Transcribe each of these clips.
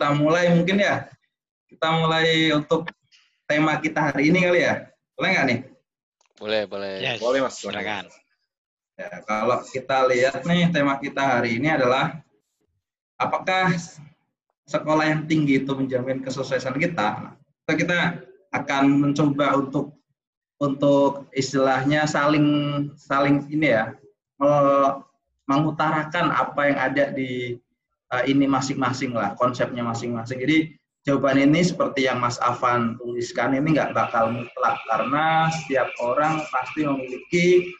kita mulai mungkin ya. Kita mulai untuk tema kita hari ini kali ya. Boleh nggak nih? Boleh, boleh. Yes. Boleh mas. Silakan. Ya, kalau kita lihat nih tema kita hari ini adalah apakah sekolah yang tinggi itu menjamin kesuksesan kita? Atau kita akan mencoba untuk untuk istilahnya saling saling ini ya me- mengutarakan apa yang ada di uh, ini masing-masing lah konsepnya masing-masing. Jadi jawaban ini seperti yang Mas Afan tuliskan ini nggak bakal mutlak karena setiap orang pasti memiliki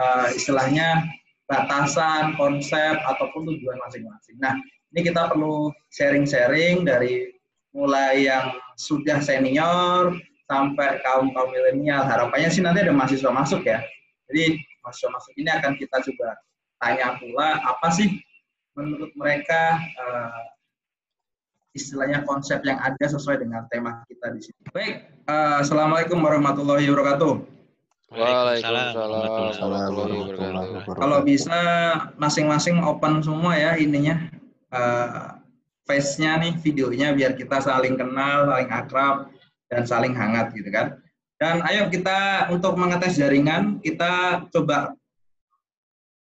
uh, istilahnya batasan, konsep ataupun tujuan masing-masing. Nah, ini kita perlu sharing-sharing dari mulai yang sudah senior sampai kaum kaum milenial. Harapannya sih nanti ada mahasiswa masuk ya. Jadi mahasiswa masuk ini akan kita coba tanya pula apa sih menurut mereka uh, istilahnya konsep yang ada sesuai dengan tema kita di sini. Baik, uh, assalamualaikum warahmatullahi wabarakatuh. Waalaikumsalam warahmatullahi warahmatullahi wabarakatuh. Kalau bisa masing-masing open semua ya ininya uh, face-nya nih videonya biar kita saling kenal, saling akrab dan saling hangat gitu kan. Dan ayo kita untuk mengetes jaringan kita coba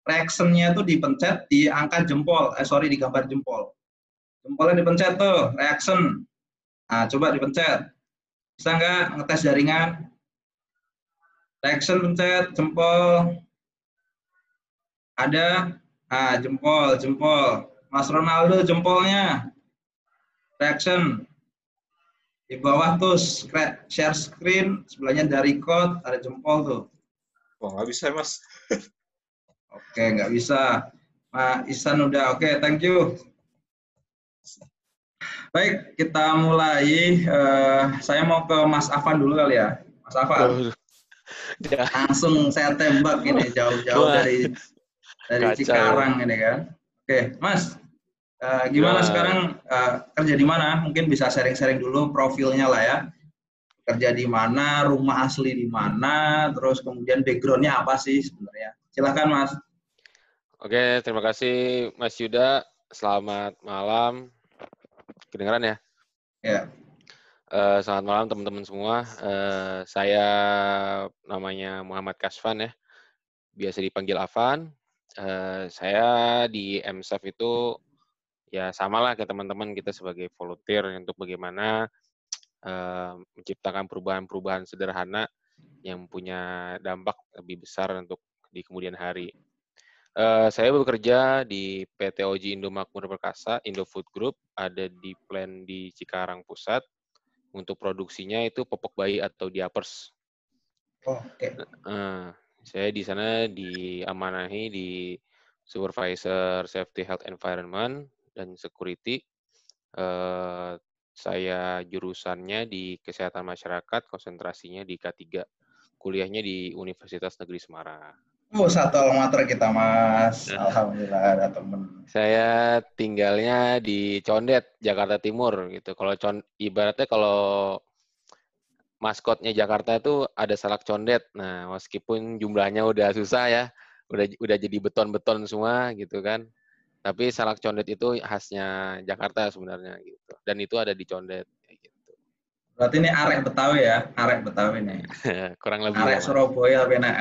reaction-nya itu dipencet di angka jempol, eh sorry di gambar jempol. Jempolnya dipencet tuh, reaction. Nah, coba dipencet. Bisa nggak ngetes jaringan? Reaction pencet, jempol. Ada? Ah, jempol, jempol. Mas Ronaldo jempolnya. Reaction. Di bawah tuh share screen, sebelahnya dari code, ada jempol tuh. Wah nggak bisa mas. Oke, nggak bisa. Pak Isan udah, oke, thank you. Baik, kita mulai. Eh, saya mau ke Mas Afan dulu kali ya. Mas Afan. Ya, langsung saya tembak ini jauh-jauh dari dari Kacau. Cikarang ini kan. Oke, Mas, eh, gimana Wah. sekarang eh, kerja di mana? Mungkin bisa sharing-sharing dulu profilnya lah ya. Kerja di mana, rumah asli di mana, terus kemudian backgroundnya apa sih sebenarnya? Silakan Mas. Oke, terima kasih Mas Yuda. Selamat malam. Kedengeran ya? Ya. Eh, selamat malam teman-teman semua. Eh, saya namanya Muhammad Kasvan ya. Biasa dipanggil Afan. Eh, saya di MSF itu ya samalah kayak teman-teman kita sebagai volunteer untuk bagaimana eh, menciptakan perubahan-perubahan sederhana yang punya dampak lebih besar untuk di kemudian hari. Eh, saya bekerja di PT Oji Indomakmur Perkasa, Indofood Group, ada di plan di Cikarang Pusat. Untuk produksinya itu popok bayi atau diapers. Oh, Oke. Eh, saya di sana diamanahi di supervisor safety health environment dan security. Eh, saya jurusannya di kesehatan masyarakat, konsentrasinya di K3. Kuliahnya di Universitas Negeri Semarang. Oh, satu alma mater kita, Mas. Nah. Alhamdulillah ada temen. Saya tinggalnya di Condet, Jakarta Timur gitu. Kalau con ibaratnya kalau maskotnya Jakarta itu ada salak condet. Nah, meskipun jumlahnya udah susah ya, udah udah jadi beton-beton semua gitu kan. Tapi salak condet itu khasnya Jakarta sebenarnya gitu. Dan itu ada di Condet. Berarti ini arek Betawi ya, arek Betawi nih. Kurang lebih. Arek. Surabaya tapi nak.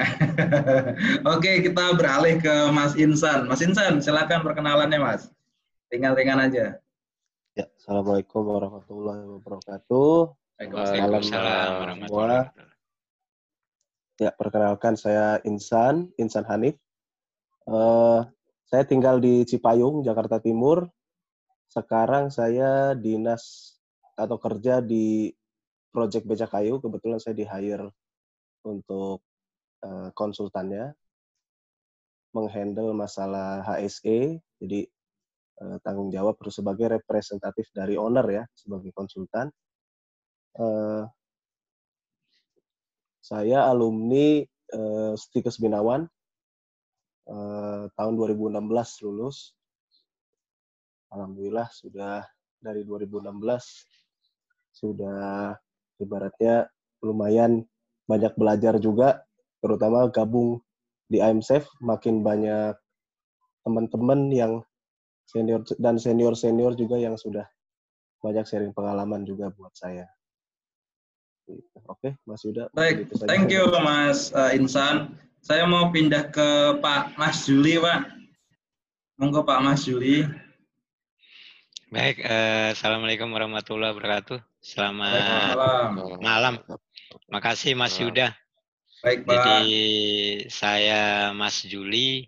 Oke, kita beralih ke Mas Insan. Mas Insan, silakan perkenalannya, Mas. Ringan-ringan aja. Ya, Assalamualaikum warahmatullahi wabarakatuh. Waalaikumsalam warahmatullahi wabarakatuh. Ya, perkenalkan saya Insan, Insan Hanif. Eh, saya tinggal di Cipayung, Jakarta Timur. Sekarang saya dinas atau kerja di Project Beca Kayu. Kebetulan saya di-hire untuk eh, konsultannya. Menghandle masalah HSE. Jadi eh, tanggung jawab harus sebagai representatif dari owner ya, sebagai konsultan. Eh, saya alumni eh, Stikes Binawan eh, tahun 2016 lulus. Alhamdulillah sudah dari 2016 sudah ibaratnya lumayan banyak belajar juga, terutama gabung di IMSF makin banyak teman-teman yang senior dan senior-senior juga yang sudah banyak sharing pengalaman juga buat saya. Gitu. Oke, Mas Yuda. Baik, thank you Mas uh, Insan. Saya mau pindah ke Pak Mas Juli, Pak. Monggo Pak Mas Juli. Baik, eh, Assalamualaikum warahmatullahi wabarakatuh. Selamat Waalaikumsalam. malam. Makasih Mas Malam. Yuda. Baik, Pak. Jadi saya Mas Juli.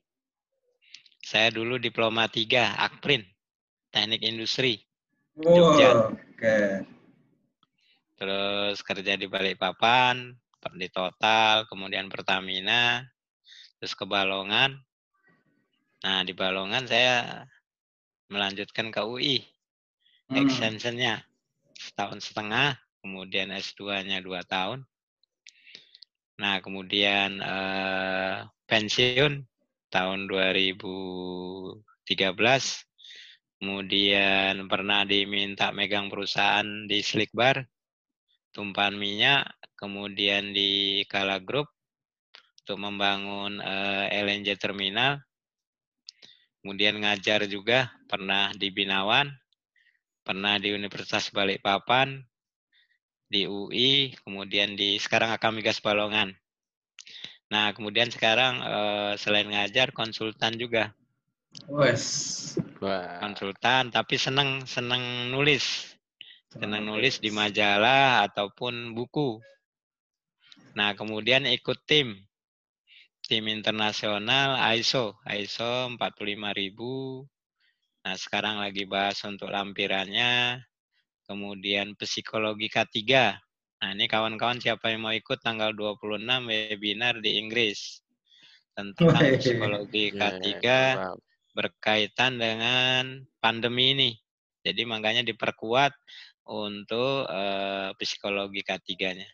Saya dulu diploma 3 Akprin, Teknik Industri. Jogja. Wow, Oke. Terus kerja di Balikpapan, di Total, kemudian Pertamina, terus ke Balongan. Nah, di Balongan saya melanjutkan ke UI, Hmm. extensionnya setahun setengah, kemudian S2-nya dua tahun. Nah, kemudian eh, pensiun tahun 2013. Kemudian pernah diminta megang perusahaan di Slickbar, tumpahan minyak, kemudian di Kala Group untuk membangun eh, LNG terminal. Kemudian ngajar juga, pernah di Binawan, pernah di Universitas Balikpapan, di UI, kemudian di sekarang Akam Migas Balongan. Nah, kemudian sekarang eh, selain ngajar konsultan juga, Wes. Wah. konsultan tapi seneng seneng nulis, seneng nulis di majalah ataupun buku. Nah, kemudian ikut tim tim internasional ISO, ISO 45000. Nah, sekarang lagi bahas untuk lampirannya. Kemudian psikologi K3. Nah, ini kawan-kawan siapa yang mau ikut tanggal 26 webinar di Inggris tentang psikologi Iya, K3 iya, berkaitan dengan pandemi ini. Jadi makanya diperkuat untuk eh, psikologi K3-nya.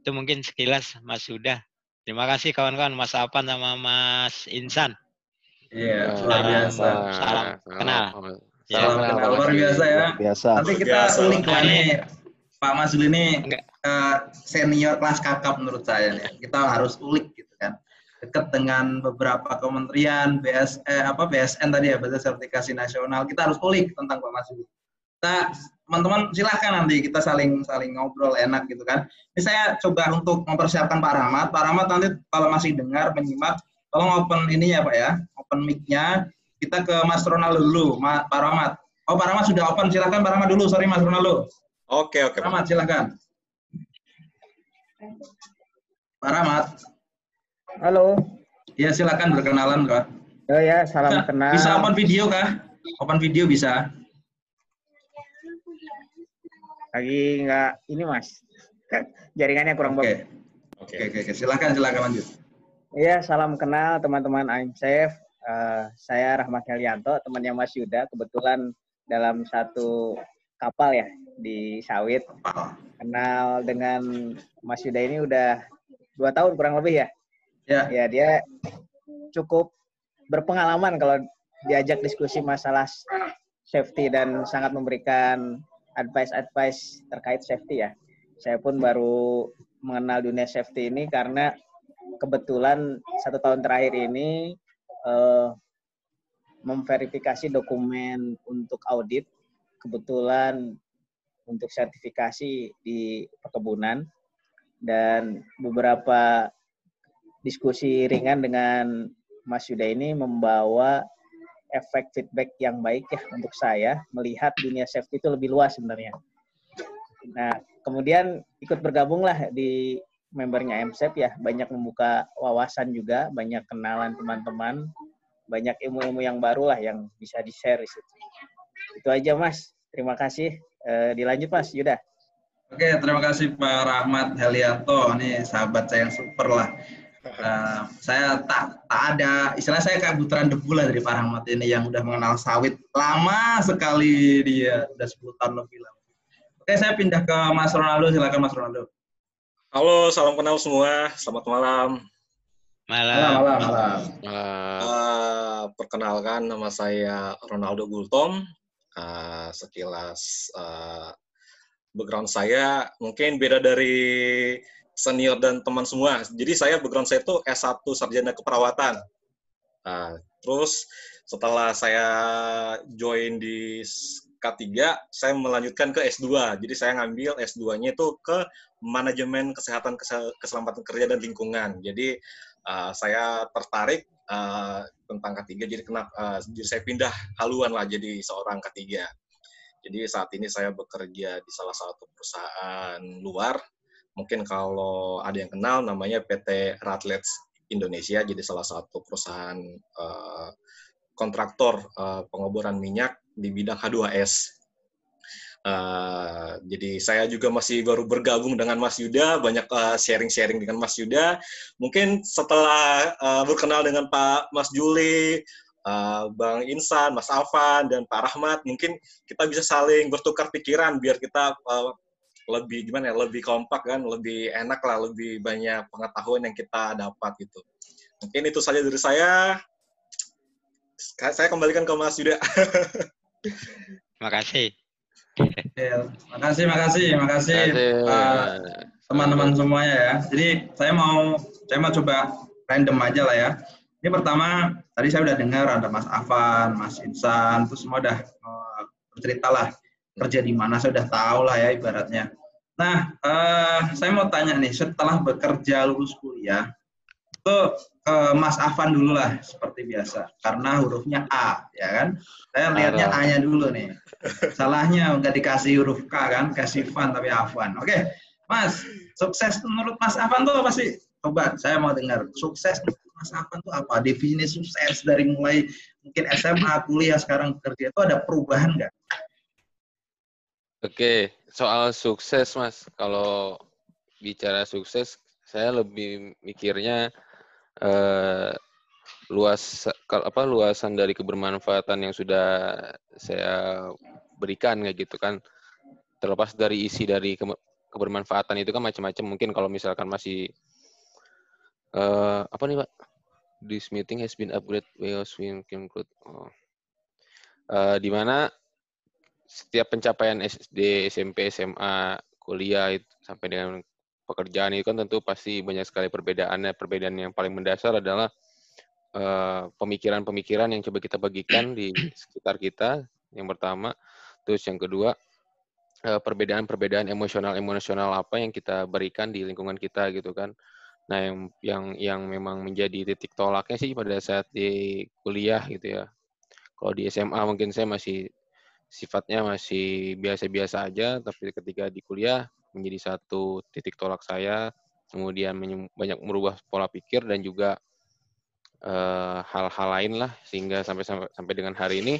Itu mungkin sekilas Mas Yuda. Terima kasih kawan-kawan Mas Apan sama Mas Insan. Iya, luar biasa. Salam kenal. Salam Salam kenal, luar biasa ya. Biasa. Nanti kita Biasa. nih. Pak Mas Juli ini eh, senior kelas kakap menurut saya nih. Kita harus ulik gitu kan. Dekat dengan beberapa kementerian, BS, eh, apa BSN tadi ya, Badan Sertifikasi Nasional. Kita harus ulik tentang Pak Mas Juli. Kita teman-teman silahkan nanti kita saling saling ngobrol enak gitu kan. Ini saya coba untuk mempersiapkan Pak Rahmat. Pak Rahmat nanti kalau masih dengar menyimak, tolong open ini ya Pak ya, open mic-nya. Kita ke Mas Ronald dulu, Ma- Pak Rahmat. Oh Pak Rahmat sudah open, silahkan Pak Rahmat dulu. Sorry Mas Ronaldo. Oke, oke. Pak Rahmat silakan. Pak Rahmat, Halo. ya silakan berkenalan Kak. Oh ya, salam Bisa- kenal. Bisa open video kah? Open video bisa. Lagi nggak ini mas. Jaringannya kurang Oke. bagus. Oke. Oke, oke, oke. Silakan, silakan lanjut. Iya, salam kenal teman-teman I'm Safe. Eh, saya Rahmat Helianto, temannya Mas Yuda. Kebetulan dalam satu kapal ya di Sawit. Kenal dengan Mas Yuda ini udah dua tahun kurang lebih ya. Ya, Ya dia cukup berpengalaman kalau diajak diskusi masalah safety dan sangat memberikan advice-advice terkait safety ya. Saya pun baru mengenal dunia safety ini karena kebetulan satu tahun terakhir ini eh, memverifikasi dokumen untuk audit kebetulan untuk sertifikasi di perkebunan dan beberapa diskusi ringan dengan Mas Yuda ini membawa efek feedback yang baik ya untuk saya melihat dunia safety itu lebih luas sebenarnya. Nah, kemudian ikut bergabunglah di membernya MSEP ya, banyak membuka wawasan juga, banyak kenalan teman-teman, banyak ilmu-ilmu yang baru lah yang bisa di-share di situ. Itu aja Mas, terima kasih. Eh, dilanjut Mas Yuda. Oke, terima kasih Pak Rahmat Helianto. Ini sahabat saya yang super lah. Eh, saya tak tak ada istilah saya kayak butiran debu lah dari Pak Rahmat ini yang udah mengenal sawit lama sekali dia udah 10 tahun lebih lah. Oke, saya pindah ke Mas Ronaldo. Silakan Mas Ronaldo. Halo, salam kenal semua. Selamat malam. Malam. Malam, malam, malam. Malam. Eh, perkenalkan, nama saya Ronaldo Gultom. Eh, sekilas eh, background saya mungkin beda dari senior dan teman semua. Jadi saya background saya itu S1 Sarjana Keperawatan. Nah, terus setelah saya join di K3 saya melanjutkan ke S2. Jadi saya ngambil S2-nya itu ke manajemen kesehatan keselamatan kerja dan lingkungan. Jadi uh, saya tertarik uh, tentang K3 jadi kenapa uh, jadi saya pindah haluan lah jadi seorang K3. Jadi saat ini saya bekerja di salah satu perusahaan luar. Mungkin kalau ada yang kenal namanya PT Ratlets Indonesia. Jadi salah satu perusahaan uh, kontraktor uh, pengeboran minyak di bidang H2S. Uh, jadi saya juga masih baru bergabung dengan Mas Yuda, banyak sharing-sharing uh, dengan Mas Yuda. Mungkin setelah uh, berkenal dengan Pak Mas Juli, uh, Bang Insan, Mas Afan, dan Pak Rahmat, mungkin kita bisa saling bertukar pikiran biar kita uh, lebih gimana ya, lebih kompak kan, lebih enak lah, lebih banyak pengetahuan yang kita dapat gitu. Mungkin itu saja dari saya. Saya kembalikan ke Mas Yuda. Makasih. Ya, makasih, makasih, makasih, teman-teman semuanya ya. Jadi saya mau saya mau coba random aja lah ya. Ini pertama tadi saya udah dengar ada Mas Afan, Mas Insan, terus semua udah uh, bercerita lah kerja di mana saya udah tahu lah ya ibaratnya. Nah, uh, saya mau tanya nih, setelah bekerja lulus kuliah, itu uh, Mas Afan dulu lah seperti biasa. Karena hurufnya A ya kan? Saya lihatnya A-nya dulu nih. Salahnya nggak dikasih huruf K kan? Kasih Van tapi Afan. Oke Mas sukses menurut Mas Afan tuh apa sih? Coba saya mau dengar. Sukses Mas Afan tuh apa? Definisi sukses dari mulai mungkin SMA kuliah sekarang kerja itu ada perubahan nggak Oke, soal sukses, Mas. Kalau bicara sukses, saya lebih mikirnya eh, luas apa luasan dari kebermanfaatan yang sudah saya berikan kayak gitu kan. Terlepas dari isi dari ke, kebermanfaatan itu kan macam-macam. Mungkin kalau misalkan masih uh, apa nih pak? This meeting has been upgraded. Was include oh. uh, di mana setiap pencapaian SD SMP SMA kuliah itu, sampai dengan pekerjaan itu kan tentu pasti banyak sekali perbedaannya. Perbedaan yang paling mendasar adalah eh, pemikiran-pemikiran uh, yang coba kita bagikan di sekitar kita. Yang pertama, terus yang kedua perbedaan perbedaan-perbedaan emosional-emosional apa yang kita berikan di lingkungan kita gitu kan. Nah, yang yang yang memang menjadi titik tolaknya sih pada saat di kuliah gitu ya. Kalau di SMA mungkin saya masih sifatnya masih biasa-biasa aja, tapi ketika di kuliah menjadi satu titik tolak saya, kemudian banyak merubah pola pikir dan juga eh, hal-hal uh, lain lah sehingga sampai, sampai sampai dengan hari ini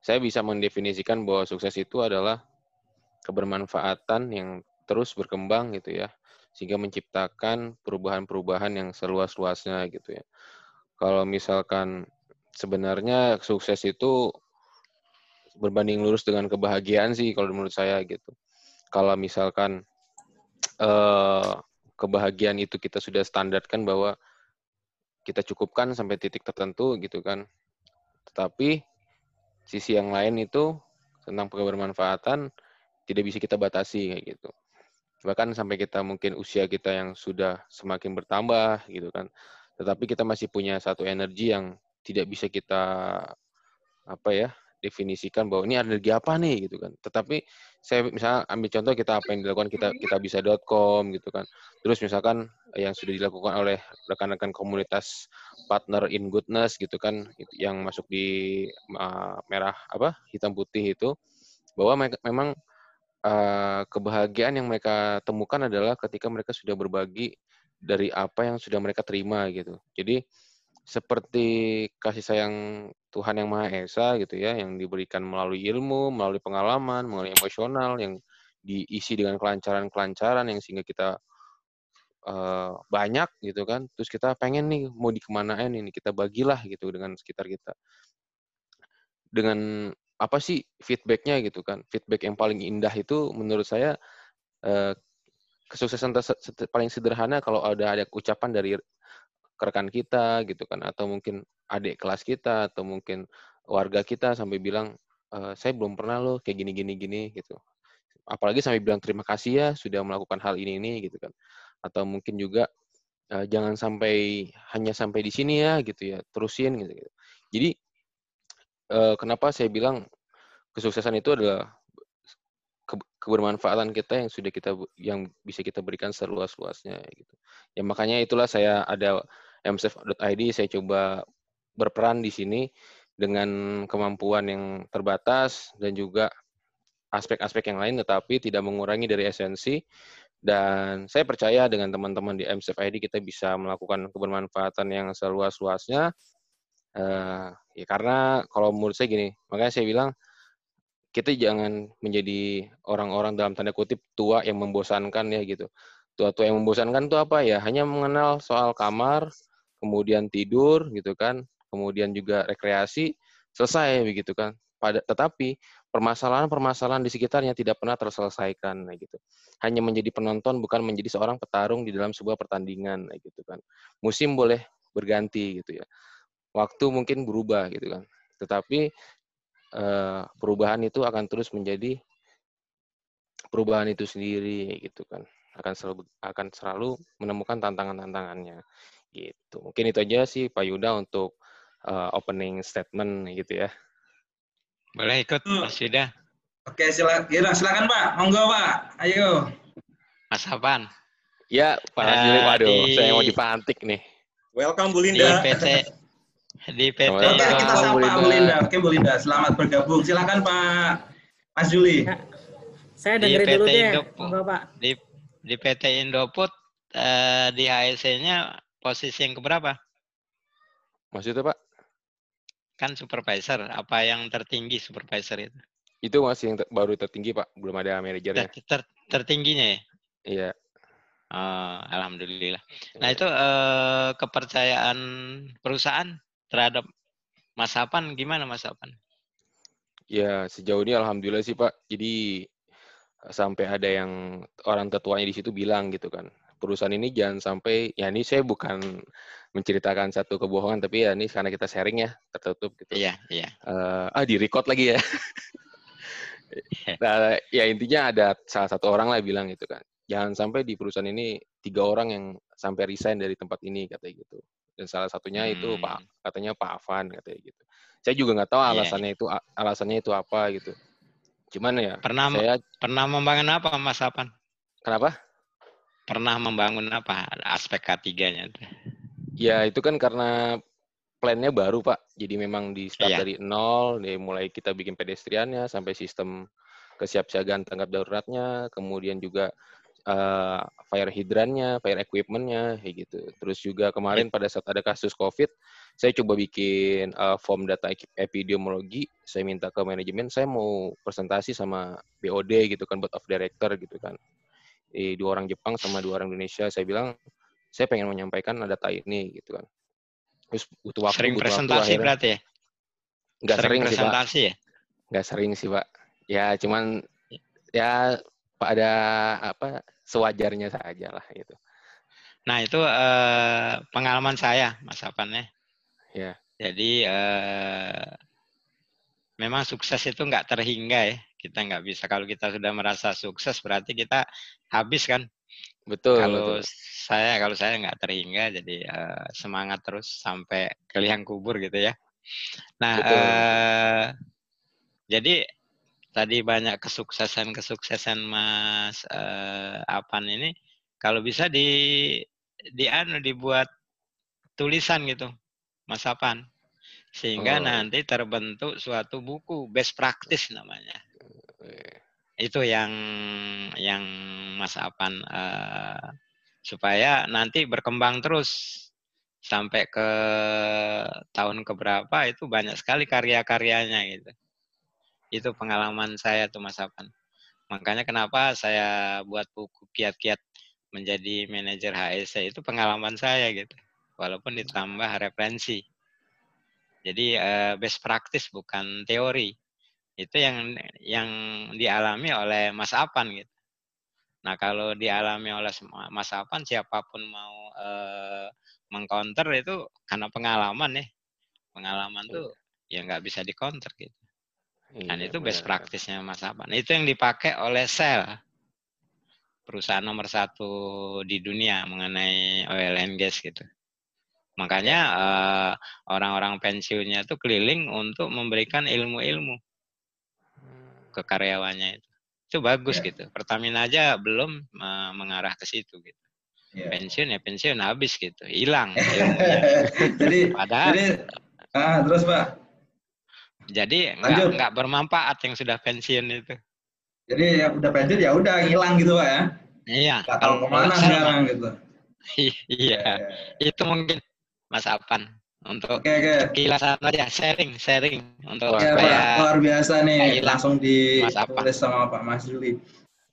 saya bisa mendefinisikan bahwa sukses itu adalah kebermanfaatan yang terus berkembang gitu ya sehingga menciptakan perubahan-perubahan yang seluas-luasnya gitu ya. Kalau misalkan sebenarnya sukses itu berbanding lurus dengan kebahagiaan sih kalau menurut saya gitu kalau misalkan uh, kebahagiaan itu kita sudah standarkan bahwa kita cukupkan sampai titik tertentu gitu kan. Tetapi sisi yang lain itu tentang kebermanfaatan tidak bisa kita batasi kayak gitu. Bahkan sampai kita mungkin usia kita yang sudah semakin bertambah gitu kan. Tetapi kita masih punya satu energi yang tidak bisa kita apa ya definisikan bahwa ini energi apa nih gitu kan. Tetapi saya misalnya ambil contoh kita apa yang dilakukan kita kita bisa.com gitu kan. Terus misalkan yang sudah dilakukan oleh rekan-rekan komunitas partner in goodness gitu kan yang masuk di merah apa hitam putih itu bahwa memang uh, kebahagiaan yang mereka temukan adalah ketika mereka sudah berbagi dari apa yang sudah mereka terima gitu. Jadi seperti kasih sayang Tuhan yang Maha Esa gitu ya, yang diberikan melalui ilmu, melalui pengalaman, melalui emosional, yang diisi dengan kelancaran-kelancaran yang sehingga kita uh, banyak gitu kan. Terus kita pengen nih mau dikemanain ini, kita bagilah gitu dengan sekitar kita. Dengan apa sih feedbacknya gitu kan? Feedback yang paling indah itu menurut saya uh, kesuksesan paling sederhana kalau ada ada ucapan dari rekan kita gitu kan atau mungkin adik kelas kita atau mungkin warga kita sampai bilang e, saya belum pernah loh kayak gini gini gini gitu apalagi sampai bilang terima kasih ya sudah melakukan hal ini ini gitu kan atau mungkin juga e, jangan sampai hanya sampai di sini ya gitu ya terusin gitu, gitu. jadi e, kenapa saya bilang kesuksesan itu adalah ke- kebermanfaatan kita yang sudah kita yang bisa kita berikan seluas-luasnya gitu. Ya makanya itulah saya ada msf.id saya coba berperan di sini dengan kemampuan yang terbatas dan juga aspek-aspek yang lain tetapi tidak mengurangi dari esensi. Dan saya percaya dengan teman-teman di MSF ID kita bisa melakukan kebermanfaatan yang seluas-luasnya. Eh, ya karena kalau menurut saya gini makanya saya bilang kita jangan menjadi orang-orang dalam tanda kutip tua yang membosankan ya gitu. Tua-tua yang membosankan itu apa ya? Hanya mengenal soal kamar kemudian tidur gitu kan kemudian juga rekreasi selesai begitu kan. Pada tetapi permasalahan-permasalahan di sekitarnya tidak pernah terselesaikan gitu. Hanya menjadi penonton bukan menjadi seorang petarung di dalam sebuah pertandingan gitu kan. Musim boleh berganti gitu ya. Waktu mungkin berubah gitu kan. Tetapi uh, perubahan itu akan terus menjadi perubahan itu sendiri gitu kan. Akan selalu akan selalu menemukan tantangan-tantangannya gitu. Mungkin itu aja sih Pak Yuda untuk uh, opening statement gitu ya. Boleh ikut Mas Yuda? Oke silakan ya, silakan Pak. Monggo Pak. Ayo. Mas Hapan ya Pak uh, waduh di... saya mau dipantik nih. Welcome Bu Linda. Di PT di PT Oke, kita sapa Bu Linda. Oke, Bu Linda, selamat bergabung. Silakan Pak Mas Juli. Ya, saya dengerin di dulu deh, Indoput, Pak. Di, di PT Indoput eh, di HSC-nya posisi yang keberapa? Maksudnya Pak? Kan supervisor. Apa yang tertinggi supervisor itu? Itu masih yang ter baru tertinggi Pak, belum ada manajernya. Ter ter tertingginya ya? Iya. Oh, alhamdulillah. Nah iya. itu eh, kepercayaan perusahaan terhadap Mas Apan gimana Mas Apan? Ya sejauh ini alhamdulillah sih Pak. Jadi sampai ada yang orang tetuanya di situ bilang gitu kan. Perusahaan ini jangan sampai ya ini saya bukan menceritakan satu kebohongan tapi ya ini karena kita sharing ya tertutup gitu. Iya, iya. Uh, ah di record lagi ya. nah, ya intinya ada salah satu orang lah bilang gitu kan. Jangan sampai di perusahaan ini tiga orang yang sampai resign dari tempat ini katanya gitu dan salah satunya hmm. itu Pak katanya Pak Afan katanya gitu. Saya juga nggak tahu iya, alasannya yeah. itu alasannya itu apa gitu. Cuman ya pernah saya pernah membangun apa Mas Afan? Kenapa? Pernah membangun apa aspek K3-nya? Ya itu kan karena plannya baru Pak. Jadi memang di start yeah. dari nol, dari mulai kita bikin pedestriannya sampai sistem kesiapsiagaan tanggap daruratnya, kemudian juga uh, fire hydrannya, fire equipmentnya, kayak gitu. Terus juga kemarin pada saat ada kasus COVID, saya coba bikin uh, form data epidemiologi. Saya minta ke manajemen, saya mau presentasi sama BOD gitu kan, board of director gitu kan. Di dua orang Jepang sama dua orang Indonesia. Saya bilang, saya pengen menyampaikan data ini gitu kan. Terus butuh waktu. Sering butuh presentasi waktu, berarti ya? Nggak sering, sering presentasi sih, ya? Nggak sering sih Pak. Ya cuman ya pada apa sewajarnya saja lah itu. Nah itu eh, pengalaman saya Mas Apan ya. Ya. Jadi eh, memang sukses itu nggak terhingga ya. Kita nggak bisa kalau kita sudah merasa sukses berarti kita habis kan. Betul. Kalau betul. saya kalau saya nggak terhingga jadi eh, semangat terus sampai ke liang kubur gitu ya. Nah Eh, jadi tadi banyak kesuksesan-kesuksesan Mas uh, Apan ini kalau bisa di di anu dibuat tulisan gitu Mas Apan sehingga oh. nanti terbentuk suatu buku best practice namanya itu yang yang Mas Apan uh, supaya nanti berkembang terus sampai ke tahun keberapa itu banyak sekali karya-karyanya gitu itu pengalaman saya tuh Mas Apan. Makanya kenapa saya buat buku kiat-kiat menjadi manajer HSC itu pengalaman saya gitu. Walaupun ditambah referensi. Jadi uh, best practice bukan teori. Itu yang yang dialami oleh Mas Apan gitu. Nah kalau dialami oleh Mas Apan siapa pun mau uh, mengcounter itu karena pengalaman ya. Pengalaman tuh ya nggak bisa dikonter gitu. Dan iya, itu best practice-nya Mas Apan. Itu yang dipakai oleh Shell, perusahaan nomor satu di dunia mengenai oil and gas gitu. Makanya uh, orang-orang pensiunnya itu keliling untuk memberikan ilmu-ilmu. Ke karyawannya itu. Itu bagus Ya. gitu. Pertamina aja belum uh, mengarah ke situ gitu. Iya. Pensiun ya pensiun habis gitu, hilang. jadi Padahal jadi ah terus Pak. jadi nggak nggak bermanfaat yang sudah pensiun itu. Jadi ya udah pensiun ya udah ngilang gitu Pak ya. Iya. Gak tahu kalau ke mana sekarang gitu. Iya, itu mungkin Mas Apan untuk Oke oke. kilasan aja sharing sharing untuk Ya, supaya Pak, luar biasa nih langsung Mas apa? ditulis sama Pak Mas Juli.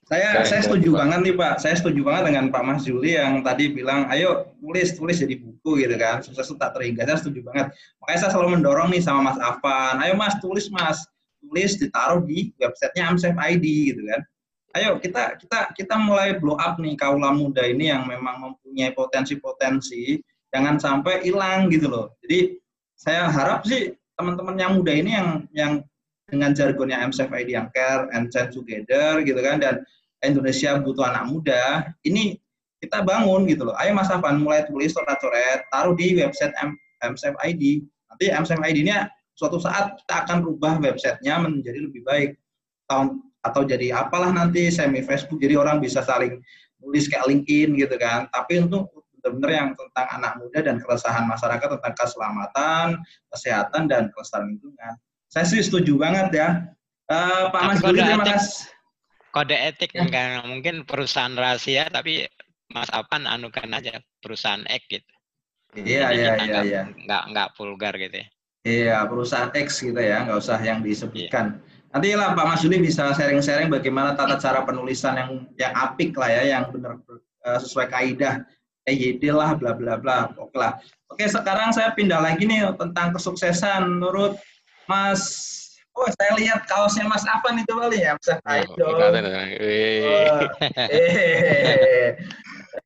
Saya Keren, saya setuju Pak. banget nih Pak. Saya setuju banget dengan Pak Mas Juli yang tadi bilang, ayo tulis tulis jadi buku gitu kan. Sukses itu tak terhingga. Saya setuju banget. Makanya saya selalu mendorong nih sama Mas Afan. Ayo Mas tulis Mas, tulis ditaruh di websitenya Amsef ID gitu kan. Ayo kita kita kita mulai blow up nih kaula muda ini yang memang mempunyai potensi-potensi jangan sampai hilang gitu loh. Jadi saya harap sih teman-teman yang muda ini yang yang dengan jargonnya MSF ID yang care and change together gitu kan dan Indonesia butuh anak muda ini kita bangun gitu loh. Ayo Mas Afan mulai tulis coret-coret taruh di website M MSF ID. Nanti MSF ID-nya suatu saat kita akan rubah websitenya menjadi lebih baik tahun atau jadi apalah nanti semi Facebook jadi orang bisa saling nulis kayak LinkedIn gitu kan. Tapi untuk benar-benar yang tentang anak muda dan keresahan masyarakat tentang keselamatan, kesehatan dan kelestarian lingkungan. Saya sih setuju banget ya. Eh, Pak Tapi Mas kode Juli terima etik- kasih. kode etik Ya. enggak mungkin perusahaan rahasia tapi Mas Apan anukan aja perusahaan X gitu. Iya iya iya nggak- iya. nggak nggak vulgar gitu ya. Iya perusahaan X gitu ya, nggak usah yang disebutkan. Nanti lah Pak Mas Juli bisa sharing-sharing bagaimana tata cara penulisan yang yang apik lah ya, yang benar eh, sesuai kaidah EYD lah, bla bla bla. Oke lah. Oke sekarang saya pindah lagi nih tentang kesuksesan menurut Mas. Oh saya lihat kaosnya Mas Afan itu kali ya, Mas Oh, Idol. kelihatan, kelihatan. Wih. Wah, eh,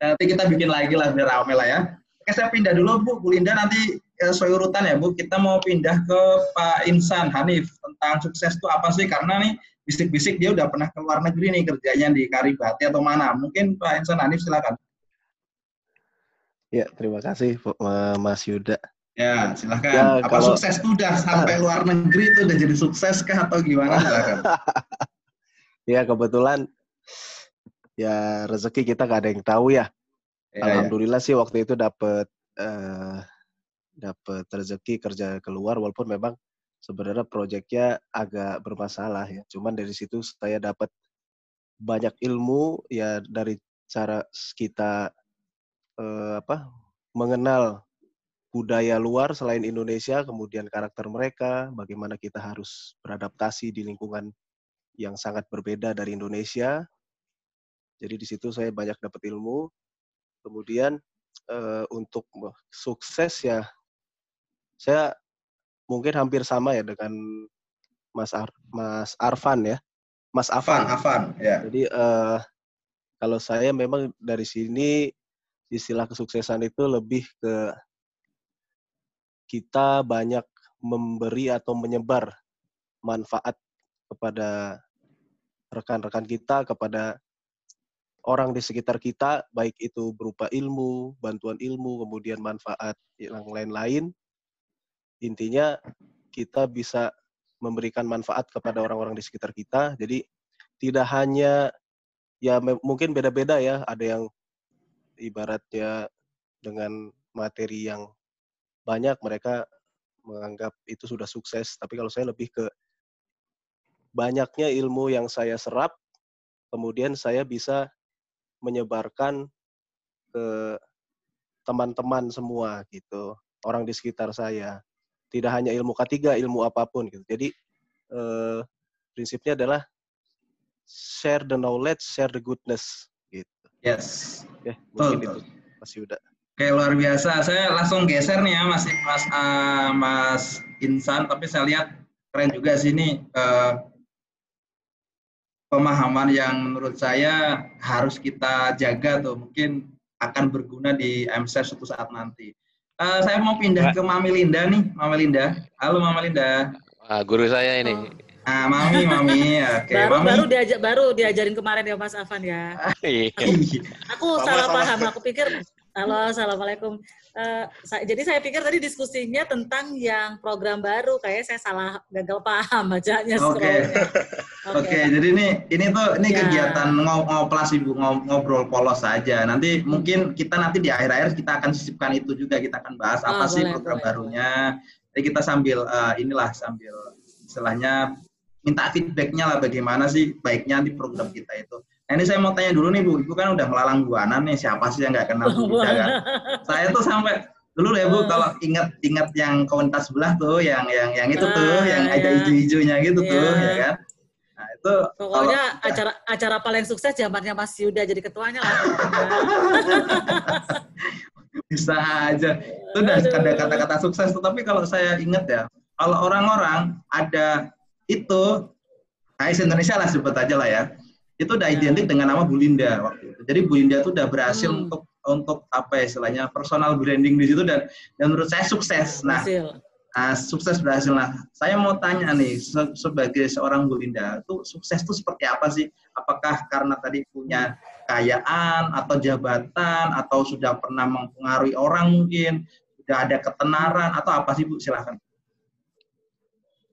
nanti kita bikin lagi lah biar rame lah ya. Oke, saya pindah dulu Bu, Bu Linda nanti eh, sesuai urutan ya Bu. Kita mau pindah ke Pak Insan Hanif tentang sukses itu apa sih? Karena nih bisik-bisik dia udah pernah ke luar negeri nih kerjanya di Karibati atau mana. Mungkin Pak Insan Hanif silakan. Ya, terima kasih Mas Yuda. Ya, silakan. Ya, apa kalau- sukses udah sampai luar negeri itu udah jadi sukses kah atau gimana? Ya, kebetulan ya rezeki kita gak ada yang tahu ya. Ya, ya. Alhamdulillah sih waktu itu dapat eh dapat rezeki kerja keluar walaupun memang sebenarnya proyeknya agak bermasalah ya. Cuman dari situ saya dapat banyak ilmu ya dari cara kita eh, apa mengenal budaya luar selain Indonesia, kemudian karakter mereka, bagaimana kita harus beradaptasi di lingkungan yang sangat berbeda dari Indonesia. Jadi di situ saya banyak dapat ilmu. Kemudian eh, untuk sukses ya, saya mungkin hampir sama ya dengan Mas Ar Mas Arfan ya, Mas Afan, Afan. Afan, ya. Jadi eh, kalau saya memang dari sini istilah kesuksesan itu lebih ke kita banyak memberi atau menyebar manfaat kepada rekan-rekan kita, kepada orang di sekitar kita, baik itu berupa ilmu, bantuan ilmu, kemudian manfaat yang lain-lain. Intinya kita bisa memberikan manfaat kepada orang-orang di sekitar kita. Jadi tidak hanya ya mungkin beda-beda ya, ada yang ibaratnya dengan materi yang banyak mereka menganggap itu sudah sukses, tapi kalau saya lebih ke banyaknya ilmu yang saya serap, kemudian saya bisa menyebarkan ke teman-teman semua gitu, orang di sekitar saya. Tidak hanya ilmu ketiga, ilmu apa pun gitu. Jadi eh, prinsipnya adalah share the knowledge, share the goodness. Yes. Ya, Betul, mungkin betul. itu Mas Yuda. Oke luar biasa. Saya langsung geser nih ya Mas Mas ah, Mas Insan, tapi saya lihat keren juga sini eh, pemahaman yang menurut saya harus kita jaga tuh mungkin akan berguna di MSF suatu saat nanti. Eh, saya mau pindah ke Mami Linda nih, Mami Linda. Halo Mami Linda. Ah, guru saya ini. Ah, Mami, Mami. Oke, baru Mami. baru diajar baru diajarin kemarin ya Mas Afan ya. Iya. Aku Sama- salah paham. Aku pikir Halo, assalamualaikum. Uh, saya, jadi saya pikir tadi diskusinya tentang yang program baru, kayak saya salah gagal paham bacanya. Oke, okay. oke. Okay. Jadi ini ini tuh ini ya. kegiatan ngoplas ibu ngobrol polos saja. Nanti mungkin kita nanti di akhir-akhir kita akan sisipkan itu juga kita akan bahas apa oh, sih boleh, program boleh, barunya. Jadi kita sambil uh, inilah sambil istilahnya minta feedbacknya lah bagaimana sih baiknya di program kita itu. Nah, ini saya mau tanya dulu nih Bu, Ibu kan udah melalang buana nih, siapa sih yang nggak kenal Bu Ida kan? saya tuh sampai dulu ya Bu, kalau ingat-ingat yang komunitas sebelah tuh, yang yang yang itu tuh, uh, yang ada iya. hijau-hijaunya gitu yeah. tuh, ya kan? Nah, itu pokoknya kalau, acara acara paling sukses zamannya Mas Yuda jadi ketuanya lah. Bisa aja. Itu udah ada kata-kata sukses, tetapi kalau saya ingat ya, kalau orang-orang ada itu, nah Indonesia lah sebut aja lah ya, itu udah identik dengan nama Bu Linda waktu itu. Jadi Bu Linda itu udah berhasil hmm. untuk untuk apa ya istilahnya personal branding di situ dan dan menurut saya sukses. Nah, nah sukses berhasil. Nah, saya mau tanya nih se sebagai seorang Bu Linda itu sukses itu seperti apa sih? Apakah karena tadi punya kekayaan atau jabatan atau sudah pernah mempengaruhi orang mungkin, sudah ada ketenaran atau apa sih Bu? Silahkan.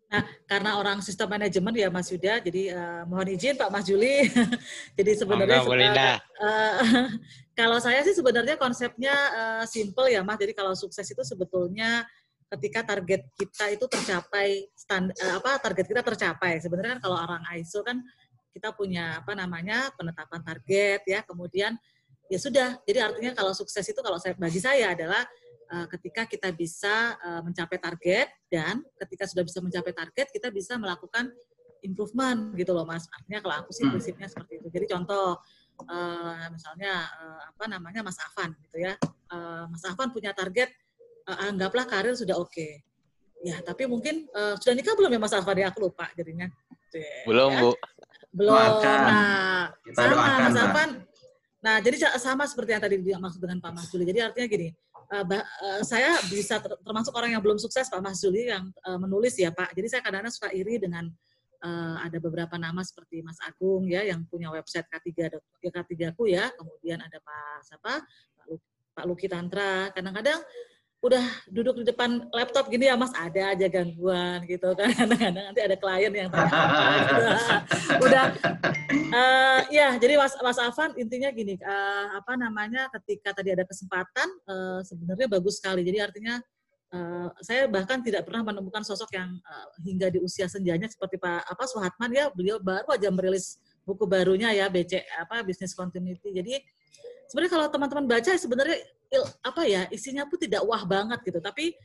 Nah, karena orang sistem manajemen ya Mas Yuda, jadi uh, mohon izin Pak Mas Juli. jadi sebenarnya oh, uh, uh, kalau saya sih sebenarnya konsepnya uh, simple ya Mas. Jadi kalau sukses itu sebetulnya ketika target kita itu tercapai stand uh, apa target kita tercapai. Sebenarnya kan kalau orang ISO kan kita punya apa namanya penetapan target ya, kemudian ya sudah. Jadi artinya kalau sukses itu kalau saya bagi saya adalah ketika kita bisa uh, mencapai target dan ketika sudah bisa mencapai target kita bisa melakukan improvement gitu loh mas. Artinya kalau aku sih hmm. prinsipnya seperti itu. Jadi contoh uh, misalnya uh, apa namanya mas Afan gitu ya. Uh, mas Afan punya target uh, anggaplah karir sudah oke. Okay. ya tapi mungkin uh, sudah nikah belum ya mas Afan? Ya aku lupa jadinya. Belum ya. bu. Belum. Nah kita sama mas Afan. Nah jadi sama seperti yang tadi dimaksud dengan Pak Mas Juli. Jadi artinya gini uh, uh, saya bisa ter termasuk orang yang belum sukses Pak Mas Juli yang uh, menulis ya Pak. Jadi saya kadang-kadang suka iri dengan uh, ada beberapa nama seperti Mas Agung ya yang punya website K3 ya K3 ku ya. Kemudian ada Pak siapa? Pak Luki Tantra. Kadang-kadang udah duduk di depan laptop gini ya mas ada aja gangguan gitu kan. Kadang-kadang nanti ada klien yang tanya udah uh, ya jadi mas mas Afan intinya gini uh, apa namanya ketika tadi ada kesempatan uh, sebenarnya bagus sekali. Jadi artinya uh, saya bahkan tidak pernah menemukan sosok yang uh, hingga di usia senjanya seperti Pak apa Suhatman ya. Beliau baru aja merilis buku barunya ya BC apa Business Continuity. Jadi sebenarnya kalau teman-teman baca sebenarnya apa ya isinya pun tidak wah banget gitu. Tapi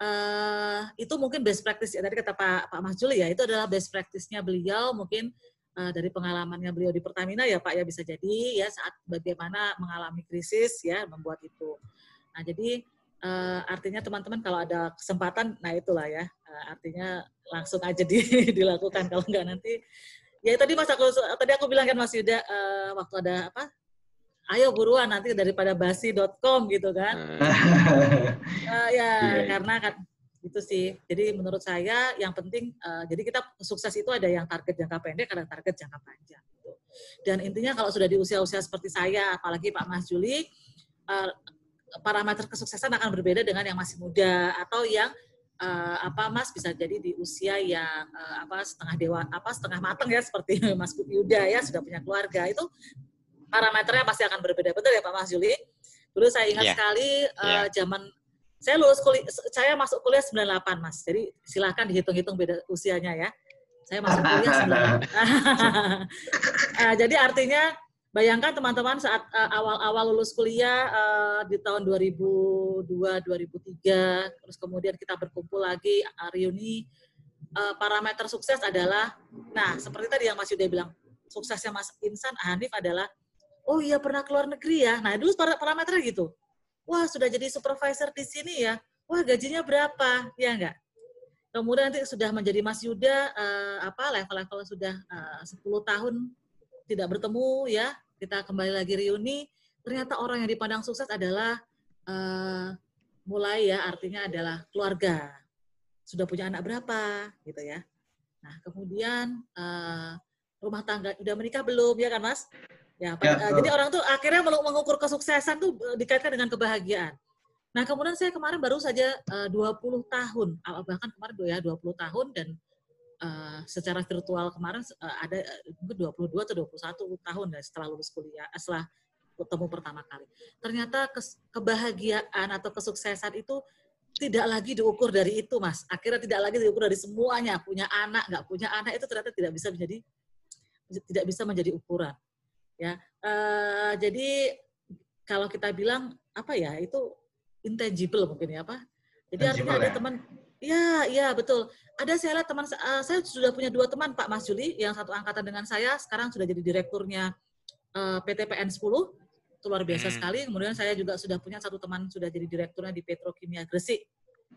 uh, itu mungkin best practice ya. Tadi kata Pak Pak Mas Juli ya itu adalah best practice-nya beliau. Mungkin uh, dari pengalamannya beliau di Pertamina ya Pak ya bisa jadi ya saat bagaimana mengalami krisis ya membuat itu. Nah jadi uh, artinya teman-teman kalau ada kesempatan nah itulah ya. Uh, artinya langsung aja di, dilakukan. Kalau enggak nanti ya tadi mas aku tadi aku bilang kan Mas Yuda uh, waktu ada apa ayo buruan nanti daripada basi.com gitu kan. uh, ya yeah. Iya. karena kan itu sih. Jadi menurut saya yang penting uh, jadi kita sukses itu ada yang target jangka pendek, ada target jangka panjang. Gitu. Dan intinya kalau sudah di usia-usia seperti saya, apalagi Pak Mas Juli, uh, parameter kesuksesan akan berbeda dengan yang masih muda atau yang uh, apa Mas bisa jadi di usia yang uh, apa setengah dewa apa setengah matang ya seperti Mas Yuda ya sudah punya keluarga itu parameternya pasti akan berbeda. Betul ya Pak Mas Juli? Dulu saya ingat yeah. sekali uh, yeah. zaman saya lulus kuliah, saya masuk kuliah 98 Mas. Jadi silahkan dihitung-hitung beda usianya ya. Saya masuk kuliah 98. uh, eh, jadi artinya bayangkan teman-teman saat uh, awal-awal lulus kuliah uh, di tahun 2002 2003 terus kemudian kita berkumpul lagi uh, reuni uh, parameter sukses adalah nah seperti tadi yang Mas Yuda bilang suksesnya Mas Insan Hanif adalah oh iya pernah keluar negeri ya. Nah dulu parameternya gitu. Wah sudah jadi supervisor di sini ya. Wah gajinya berapa? Ya enggak? Kemudian nanti sudah menjadi Mas Yuda, uh, apa level-level sudah eh, uh, 10 tahun tidak bertemu ya. Kita kembali lagi reuni. Ternyata orang yang dipandang sukses adalah uh, mulai ya artinya adalah keluarga. Sudah punya anak berapa gitu ya. Nah kemudian uh, rumah tangga udah menikah belum ya kan Mas? Ya, ya jadi orang tuh akhirnya mengukur kesuksesan tuh dikaitkan dengan kebahagiaan. Nah, kemudian saya kemarin baru saja uh, 20 tahun, bahkan kemarin ya 20 tahun dan uh, secara virtual kemarin uh, ada mungkin 22 atau 21 tahun ya setelah lulus kuliah, setelah ketemu pertama kali. Ternyata kebahagiaan atau kesuksesan itu tidak lagi diukur dari itu, Mas. Akhirnya tidak lagi diukur dari semuanya. Punya anak, nggak punya anak itu ternyata tidak bisa menjadi tidak bisa menjadi ukuran. Ya, uh, jadi kalau kita bilang apa ya itu intangible mungkin ya apa? Jadi artinya ada ya? teman, ya, ya betul. Ada saya lihat teman, uh, saya sudah punya dua teman Pak Mas Juli, yang satu angkatan dengan saya, sekarang sudah jadi direkturnya uh, PT PN 10, itu luar biasa hmm. sekali. Kemudian saya juga sudah punya satu teman sudah jadi direkturnya di Petrokimia Gresik,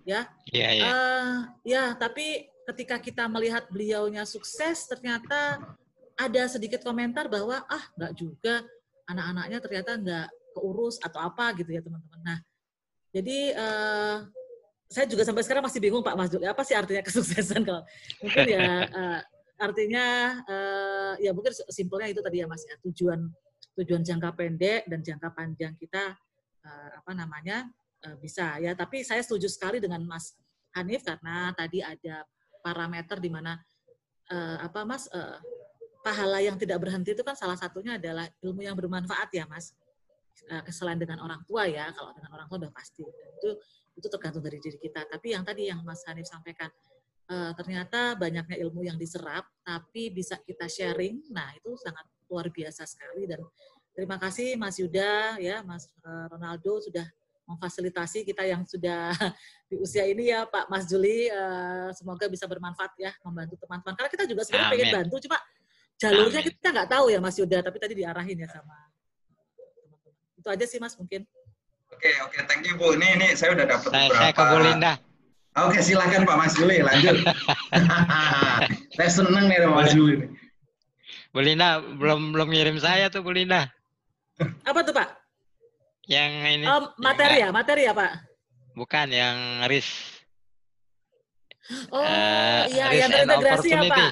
ya. Iya, iya. Uh, ya, tapi ketika kita melihat beliaunya sukses, ternyata ada sedikit komentar bahwa ah nggak juga anak-anaknya ternyata nggak keurus atau apa gitu ya teman-teman. Nah, jadi uh, saya juga sampai sekarang masih bingung Pak Mas Juli, apa sih artinya kesuksesan kalau mungkin ya uh, artinya uh, ya mungkin simpelnya itu tadi ya Mas ya tujuan tujuan jangka pendek dan jangka panjang kita uh, apa namanya uh, bisa ya. Tapi saya setuju sekali dengan Mas Hanif karena tadi ada parameter di mana uh, apa Mas uh, pahala yang tidak berhenti itu kan salah satunya adalah ilmu yang bermanfaat ya Mas. Uh, selain dengan orang tua ya kalau dengan orang tua udah pasti. Itu itu tergantung dari diri kita. Tapi yang tadi yang Mas Hanif sampaikan uh, ternyata banyaknya ilmu yang diserap tapi bisa kita sharing nah itu sangat luar biasa sekali. Dan terima kasih Mas Yuda ya Mas uh, Ronaldo sudah memfasilitasi kita yang sudah di usia ini ya Pak Mas Juli. Uh, semoga bisa bermanfaat ya membantu teman-teman. Karena kita juga sebenarnya pengen bantu cuma jalurnya Amin. kita nggak tahu ya Mas Yuda tapi tadi diarahin ya sama itu aja sih Mas mungkin. Oke, okay, oke, okay, thank you Bu. Ini ini saya udah dapat beberapa. Saya ke Bu Linda. Oke, okay, silakan Pak Mas Juli, lanjut. saya seneng nih Mas Juli. Bu Linda belum belum ngirim saya tuh Bu Linda. Apa tuh Pak? Yang ini. Oh, materi ya, materi ya Pak? Bukan, yang RIS. Oh, uh, iya, yang terintegrasi ya Pak?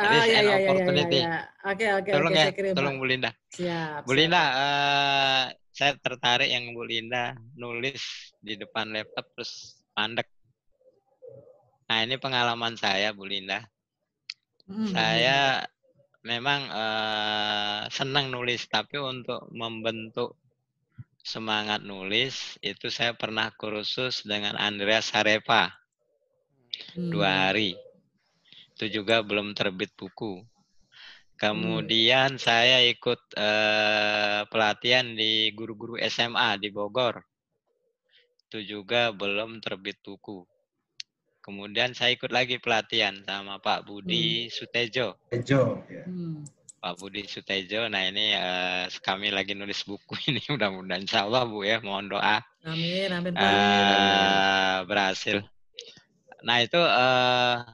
Ah, iya, iya, iya, iya, Oke, oke, tolong ya, kirim, tolong Bu Linda. Siap. Bu Linda, uh, saya tertarik yang Bu Linda nulis di depan laptop terus mandek. Nah, ini pengalaman saya, Bu Linda. Hmm. Saya memang uh, senang nulis, tapi untuk membentuk semangat nulis itu saya pernah kursus dengan Andreas Harepa hmm. dua hari itu juga belum terbit buku. Kemudian hmm. saya ikut uh, pelatihan di guru-guru SMA di Bogor. Itu juga belum terbit buku. Kemudian saya ikut lagi pelatihan sama Pak Budi hmm. Sutejo. Sutejo. Ya. Hmm. Pak Budi Sutejo. Nah ini uh, kami lagi nulis buku ini. Mudah-mudahan insya Allah Bu ya. Mohon doa. Amin. Amin. Pak. Uh, berhasil. Nah itu uh,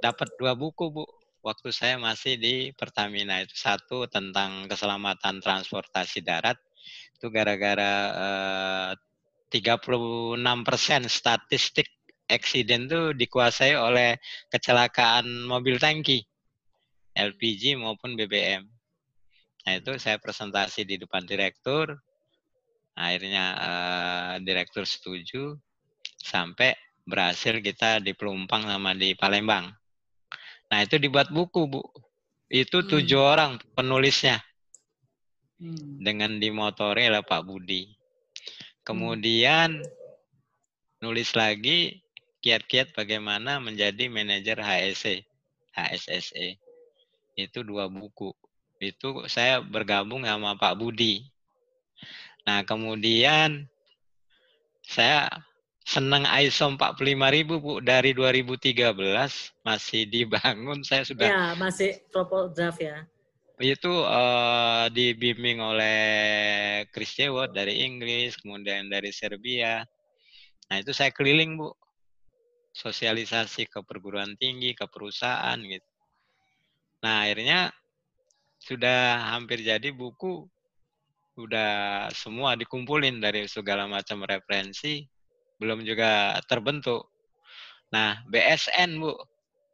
dapat dua buku bu waktu saya masih di Pertamina itu satu tentang keselamatan transportasi darat itu gara-gara eh, 36 persen statistik eksiden itu dikuasai oleh kecelakaan mobil tangki LPG maupun BBM. Nah itu saya presentasi di depan direktur, akhirnya eh, direktur setuju sampai berhasil kita di Pelumpang sama di Palembang. Nah itu dibuat buku bu. Itu hmm. tujuh orang penulisnya. Hmm. Dengan dimotori oleh Pak Budi. Kemudian hmm. nulis lagi kiat-kiat bagaimana menjadi manajer HSE, HSSE. Itu dua buku. Itu saya bergabung sama Pak Budi. Nah kemudian saya senang ISO 45000 Bu dari 2013 masih dibangun saya sudah Ya, masih proposal draft ya. Itu uh, dibimbing oleh Chris Jewot dari Inggris, kemudian dari Serbia. Nah, itu saya keliling, Bu. Sosialisasi ke perguruan tinggi, ke perusahaan gitu. Nah, akhirnya sudah hampir jadi buku udah semua dikumpulin dari segala macam referensi belum juga terbentuk. Nah, BSN, Bu.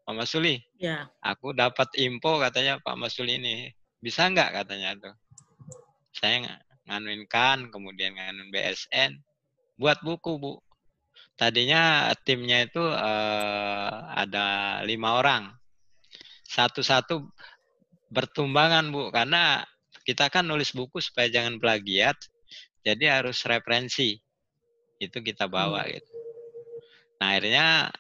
Pak Masuli, Ya. aku dapat info katanya Pak Masuli ini. Bisa nggak katanya tuh. Saya ng- nganuin kan, kemudian nganuin BSN. Buat buku, Bu. Tadinya timnya itu eh, ada lima orang. Satu-satu bertumbangan, Bu. Karena kita kan nulis buku supaya jangan plagiat. Jadi harus referensi. Itu kita bawa gitu. Nah akhirnya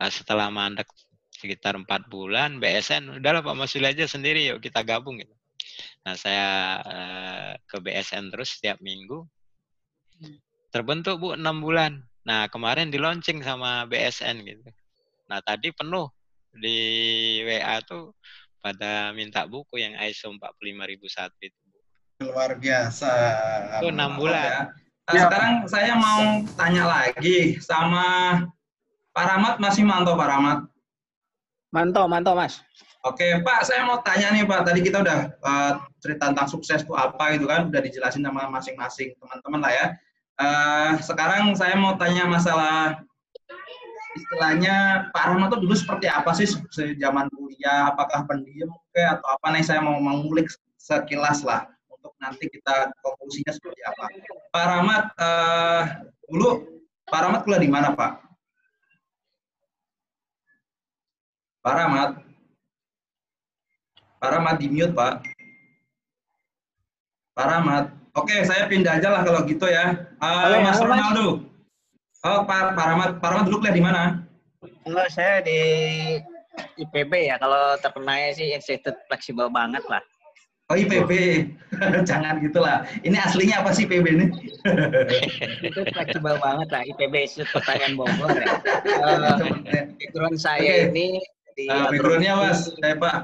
eh, setelah mandek sekitar empat bulan BSN udahlah Pak Masuli aja sendiri yuk kita gabung gitu. Nah saya eh, ke BSN terus setiap minggu terbentuk bu enam bulan. Nah kemarin di launching sama BSN gitu. Nah tadi penuh di WA tuh pada minta buku yang ISO 45001 itu. Luar biasa. Itu enam bulan. ya. Nah, sekarang saya mau tanya lagi sama Pak Rahmat masih mantau Pak Rahmat. Mantau, mantau Mas. Oke Pak, saya mau tanya nih Pak. Tadi kita udah eh, cerita tentang sukses itu apa gitu kan, udah dijelasin sama masing-masing teman-teman lah ya. Eh, sekarang saya mau tanya masalah istilahnya Pak Rahmat tuh dulu seperti apa sih se- zaman kuliah? Apakah pendiam kayak atau apa nih? Saya mau mengulik sekilas lah nanti kita konklusinya seperti apa. Pak Rahmat eh, dulu Pak Rahmat kuliah di mana Pak? Pak Rahmat. Pak Rahmat di mute Pak. Pak Rahmat. Oke, saya pindah aja lah kalau gitu ya. Mas halo, Mas. Ronaldo. Oh, Pak, Pak Rahmat. Pak Rahmat dulu kuliah di mana? Kalau saya di IPB ya, kalau terkenanya sih Institut Fleksibel banget lah. Oh, IPB. Jangan gitulah. Ini aslinya apa sih IPB ini? Itu fleksibel banget lah, IPB Institut Pertanian Bogor ya. Eh, background saya Oke. ini di Ah, backgroundnya. Mas, saya Pak.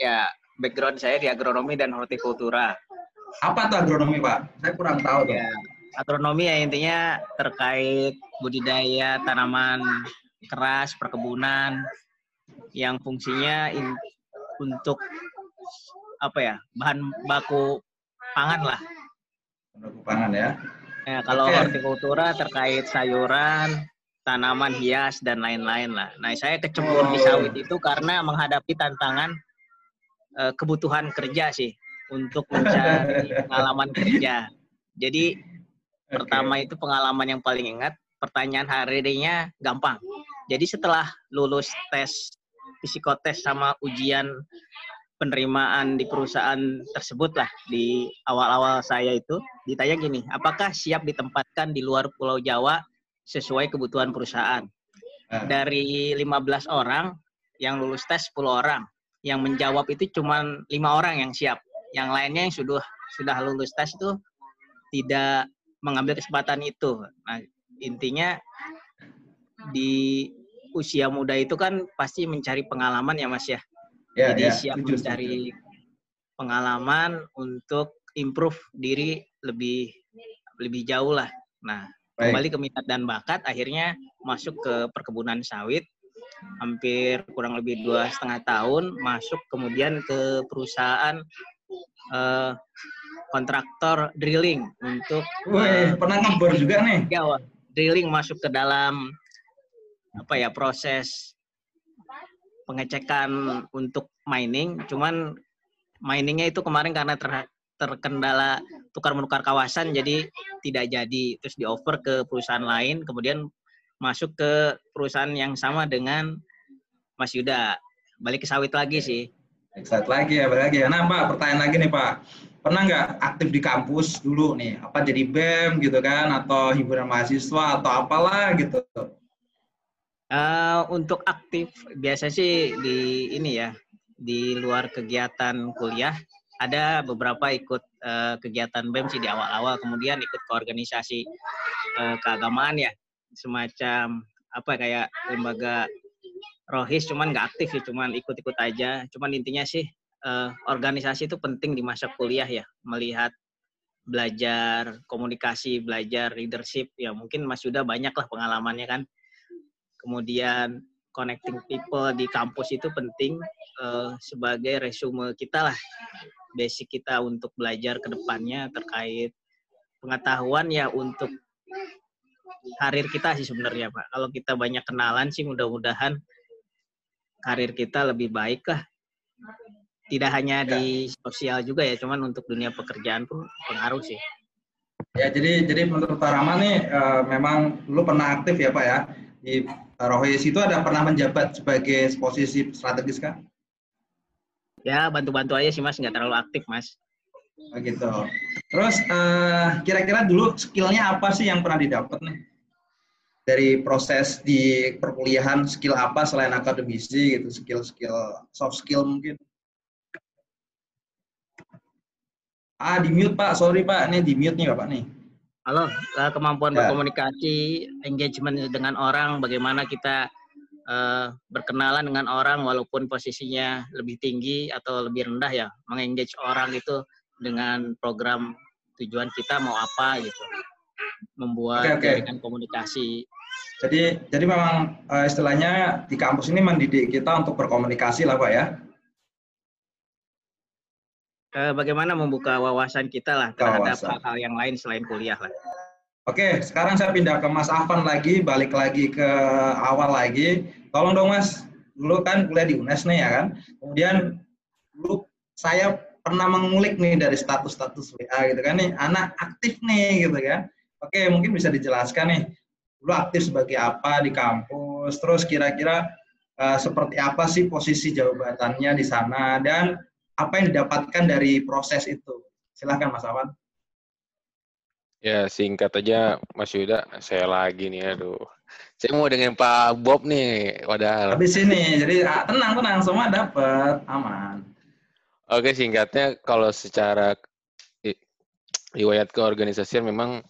Ya, background saya di agronomi dan hortikultura. Apa tuh agronomi Pak? Saya kurang tahu tuh. Ya, agronomi ya intinya terkait budidaya tanaman keras, perkebunan yang fungsinya in- untuk apa ya bahan baku pangan lah. Produk pangan ya. Ya, kalau Oke. hortikultura terkait sayuran, tanaman hias dan lain-lain lah. Nah, saya kecebur di Oh. sawit itu karena menghadapi tantangan eh, kebutuhan kerja sih untuk mencari pengalaman kerja. Jadi Oke. pertama itu pengalaman yang paling ingat, pertanyaan hari nya gampang. Jadi setelah lulus tes psikotes sama ujian penerimaan di perusahaan tersebut lah di awal-awal saya itu ditanya gini, apakah siap ditempatkan di luar Pulau Jawa sesuai kebutuhan perusahaan? Ah. Dari 15 orang yang lulus tes 10 orang, yang menjawab itu cuma lima orang yang siap. Yang lainnya yang sudah sudah lulus tes itu tidak mengambil kesempatan itu. Nah, intinya di usia muda itu kan pasti mencari pengalaman ya Mas ya. Ya, Jadi ya, siap setuju, mencari setuju. pengalaman untuk improve diri lebih lebih jauh lah. Nah, Baik. kembali ke minat dan bakat, akhirnya masuk ke perkebunan sawit, hampir kurang lebih dua setengah tahun, masuk kemudian ke perusahaan eh, kontraktor drilling untuk Wih, pernah ngebor juga nih. Jawa. Drilling masuk ke dalam apa ya proses pengecekan untuk mining, cuman miningnya itu kemarin karena ter- terkendala tukar menukar kawasan jadi tidak jadi terus diover ke perusahaan lain kemudian masuk ke perusahaan yang sama dengan Mas Yuda balik ke sawit lagi sih Excited lagi ya, balik lagi ya. Nah Pak, pertanyaan lagi nih Pak. Pernah nggak aktif di kampus dulu nih? Apa jadi BEM gitu kan? Atau himpunan mahasiswa atau apalah gitu? Eh, untuk aktif biasa sih di ini ya di luar kegiatan kuliah ada beberapa ikut eh, kegiatan BEM sih di awal-awal kemudian ikut ke organisasi eh, keagamaan ya. Semacam apa kayak lembaga rohis cuman nggak aktif sih cuman ikut-ikut aja. Cuman intinya sih eh, organisasi itu penting di masa kuliah ya melihat belajar komunikasi belajar leadership ya mungkin Mas Yuda banyak lah pengalamannya kan kemudian connecting people di kampus itu penting eh, sebagai resume kita lah basic kita untuk belajar ke depannya terkait pengetahuan ya untuk karir kita sih sebenarnya Pak. Kalau kita banyak kenalan sih mudah-mudahan karir kita lebih baik lah. Tidak hanya di sosial juga ya, cuman untuk dunia pekerjaan pun pengaruh sih. Ya, jadi jadi menurut Pak Rahman nih uh, memang lu pernah aktif ya Pak ya di Rohis itu ada pernah menjabat sebagai posisi strategis kan? Ya bantu-bantu aja sih mas, nggak terlalu aktif mas. Oh, gitu. Terus uh, kira-kira dulu skillnya apa sih yang pernah didapat nih? Dari proses di perkuliahan skill apa selain akademisi gitu, skill-skill soft skill mungkin? Ah, di mute Pak. Sorry Pak, ini di mute nih Bapak nih. Halo, eh, kemampuan ya. berkomunikasi, engagement dengan orang, bagaimana kita uh, berkenalan dengan orang walaupun posisinya lebih tinggi atau lebih rendah ya, mengengage orang itu dengan program tujuan kita mau apa gitu, membuat okay, okay. komunikasi. Jadi, jadi memang uh, istilahnya di kampus ini mendidik kita untuk berkomunikasi lah Pak ya eh, bagaimana membuka wawasan kita lah terhadap hal-hal yang lain selain kuliah lah. Oke, sekarang saya pindah ke Mas Afan lagi, balik lagi ke awal lagi. Tolong dong Mas, dulu kan kuliah di UNES nih ya kan. Kemudian dulu saya pernah mengulik nih dari status-status WA gitu kan nih, anak aktif nih gitu kan. Oke, mungkin bisa dijelaskan nih, dulu aktif sebagai apa di kampus, terus kira-kira uh, seperti apa sih posisi jabatannya di sana, dan apa yang didapatkan dari proses itu. Silahkan Mas Awan. Ya, singkat aja Mas Yuda, saya lagi nih, aduh. Saya mau dengan Pak Bob nih, padahal. Habis ini, jadi ah, tenang, tenang, semua dapat, aman. Oke, singkatnya kalau secara riwayat keorganisasian memang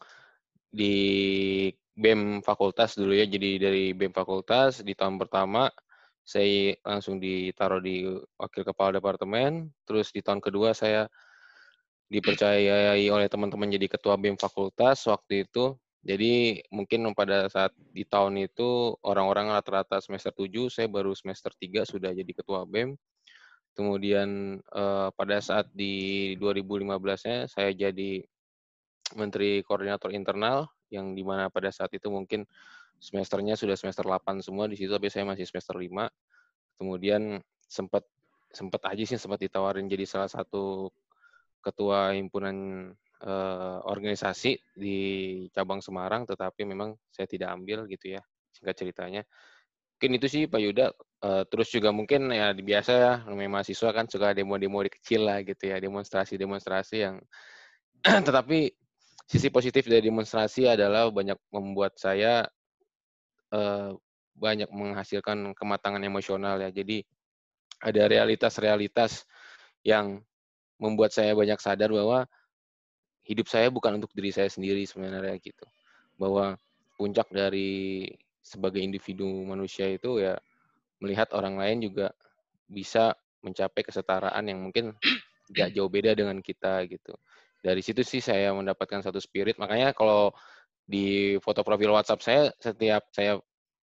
di BEM fakultas dulu ya, jadi dari BEM fakultas di tahun pertama saya langsung ditaruh di wakil kepala departemen. Terus di tahun kedua saya dipercayai oleh teman-teman jadi ketua BEM fakultas waktu itu. Jadi mungkin pada saat di tahun itu orang-orang rata-rata semester 7, saya baru semester 3 sudah jadi ketua BEM. Kemudian eh, pada saat di 2015-nya saya jadi menteri koordinator internal yang di mana pada saat itu mungkin semesternya sudah semester 8 semua di situ tapi saya masih semester 5 kemudian sempat sempat aja sih sempat ditawarin jadi salah satu ketua himpunan uh, organisasi di cabang Semarang tetapi memang saya tidak ambil gitu ya singkat ceritanya. Mungkin itu sih Pak Yuda. Uh, terus juga mungkin ya biasa ya namanya mahasiswa kan suka demo-demo di kecil lah gitu ya demonstrasi-demonstrasi yang tetapi sisi positif dari demonstrasi adalah banyak membuat saya uh, banyak menghasilkan kematangan emosional ya. Jadi ada realitas-realitas yang membuat saya banyak sadar bahwa hidup saya bukan untuk diri saya sendiri sebenarnya gitu. Bahwa puncak dari sebagai individu manusia itu ya melihat orang lain juga bisa mencapai kesetaraan yang mungkin gak jauh beda dengan kita gitu. Dari situ sih saya mendapatkan satu spirit. Makanya kalau di foto profil WhatsApp saya setiap saya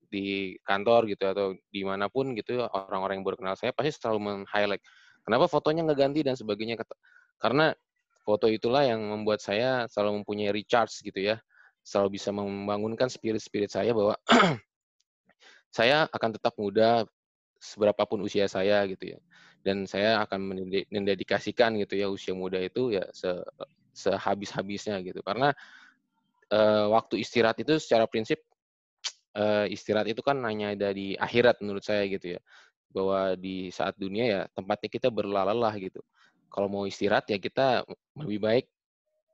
di kantor gitu atau di mana pun gitu orang-orang yang baru kenal saya pasti selalu men-highlight kenapa fotonya nggak ganti? dan sebagainya. Karena foto itulah yang membuat saya selalu mempunyai recharge gitu ya. Selalu bisa membangunkan spirit-spirit saya bahwa saya akan tetap muda seberapapun usia saya gitu ya. Dan saya akan mendedikasikan gitu ya usia muda itu ya se sehabis-habisnya gitu. Karena uh, waktu istirahat itu secara prinsip uh, istirahat itu kan hanya ada di akhirat menurut saya gitu ya. Bahwa di saat dunia ya tempatnya kita berlalalah gitu. Kalau mau istirahat ya kita lebih baik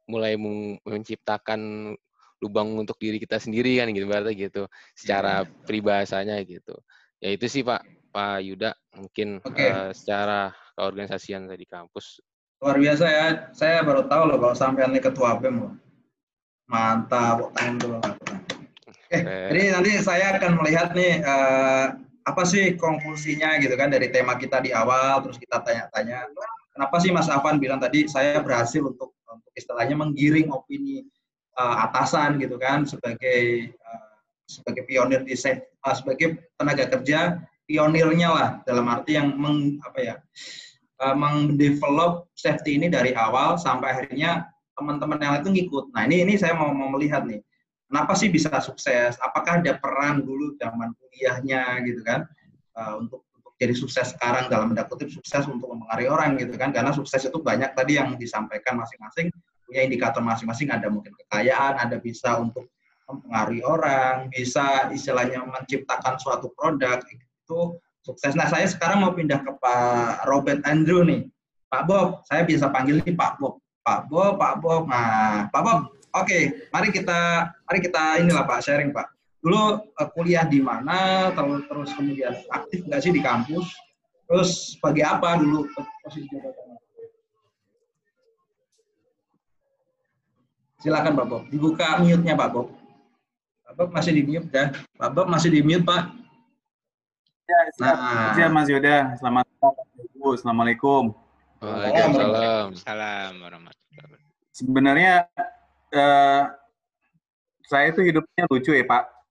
mulai menciptakan lubang untuk diri kita sendiri kan gitu berarti gitu. Secara yeah. peribahasanya gitu. Ya itu sih pak. Pak Yuda mungkin okay. uh, eh, secara keorganisasian di kampus. Luar biasa ya. Saya baru tahu loh kalau sampai ini ketua BEM loh Mantap, tangan dulu. Eh, jadi nanti saya akan melihat nih uh, apa sih konklusinya gitu kan dari tema kita di awal, terus kita tanya-tanya. Kenapa sih Mas Afan bilang tadi saya berhasil untuk untuk istilahnya menggiring opini uh, atasan gitu kan sebagai uh, sebagai pionir di uh, sebagai tenaga kerja pionirnya lah dalam arti yang meng, apa ya uh, mengdevelop safety ini dari awal sampai akhirnya teman-teman yang lain itu ngikut. Nah ini ini saya mau, mau melihat nih, kenapa sih bisa sukses? Apakah ada peran dulu zaman kuliahnya gitu kan uh, untuk untuk jadi sukses sekarang dalam tanda sukses untuk mempengaruhi orang gitu kan? Karena sukses itu banyak tadi yang disampaikan masing-masing punya indikator masing-masing. Ada mungkin kekayaan ada bisa untuk mempengaruhi orang bisa istilahnya menciptakan suatu produk itu sukses. Nah saya sekarang mau pindah ke Pak Robert Andrew nih. Pak Bob saya bisa panggil ini Pak Bob Pak Bob Pak Bob. Nah Pak Bob oke okay, mari kita mari kita inilah Pak sharing Pak. Dulu uh, kuliah di mana terus terus kemudian aktif nggak sih di kampus? Terus bagi apa dulu posisi jabatan silakan Pak Bob. Dibuka mute-nya Pak Bob. Pak Bob masih di mute ya? Pak Bob masih di mute Pak? Ya siap, nah. siap Mas Yuda selamat malam Assalamualaikum Waalaikumsalam Salam warahmatullahi Sebenarnya uh, saya itu hidupnya lucu ya Pak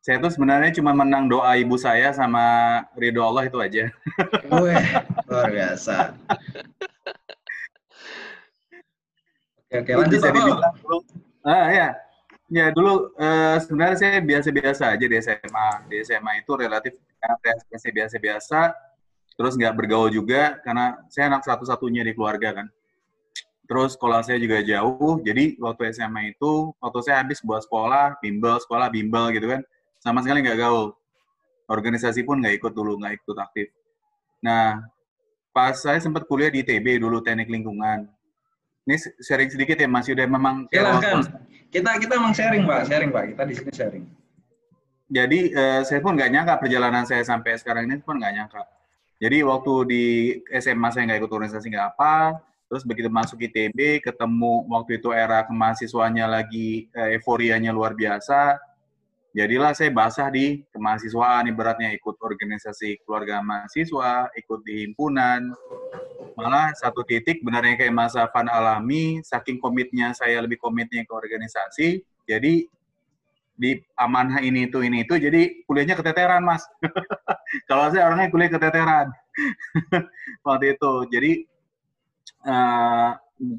saya tuh sebenarnya cuma menang doa ibu saya sama ridho Allah itu aja. Wih, luar biasa. oke, oke, lanjut bisa dibilang dulu. Ah ya, ya dulu uh, sebenarnya saya biasa-biasa aja di SMA. Di SMA itu relatif biasa-biasa, terus nggak bergaul juga karena saya anak satu-satunya di keluarga kan. Terus sekolah saya juga jauh, jadi waktu SMA itu, waktu saya habis buat sekolah, bimbel, sekolah bimbel gitu kan, sama sekali nggak gaul. Organisasi pun nggak ikut dulu, nggak ikut aktif. Nah, pas saya sempat kuliah di ITB dulu teknik lingkungan. Ini sharing sedikit ya Mas Yuda, memang silakan. Kita kita emang sharing Pak, sharing Pak. Kita di sini sharing. Jadi uh, saya pun nggak nyangka perjalanan saya sampai sekarang ini pun nggak nyangka. Jadi waktu di SMA saya nggak ikut organisasi nggak apa, terus begitu masuk ITB ketemu waktu itu era kemahasiswanya lagi uh, euforianya luar biasa, Jadilah saya basah di kemahasiswaan, ibaratnya ikut organisasi keluarga mahasiswa, ikut di himpunan. Malah satu titik benarnya kayak Mas Afan alami, saking komitnya saya lebih komitnya ke organisasi, jadi di amanah ini itu ini itu jadi kuliahnya keteteran mas kalau saya orangnya kuliah keteteran. Waktu itu. Jadi uh,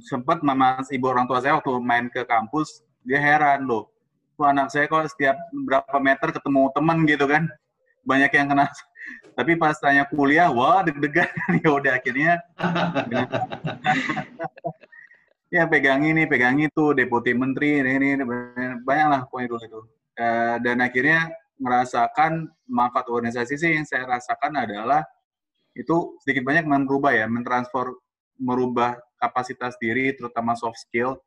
sempat mama ibu orang tua saya waktu main ke kampus dia heran loh. Wah, anak saya kok setiap berapa meter ketemu teman gitu kan? Banyak yang kena. Tapi pas tanya kuliah wah deg-degan. Ya udah akhirnya ya pegang ini pegang itu deputi menteri ini, ini banyak lah poin dulu itu. Uh, dan akhirnya merasakan manfaat organisasi sih yang saya rasakan adalah itu sedikit banyak merubah ya mentransfer merubah kapasitas diri terutama soft skill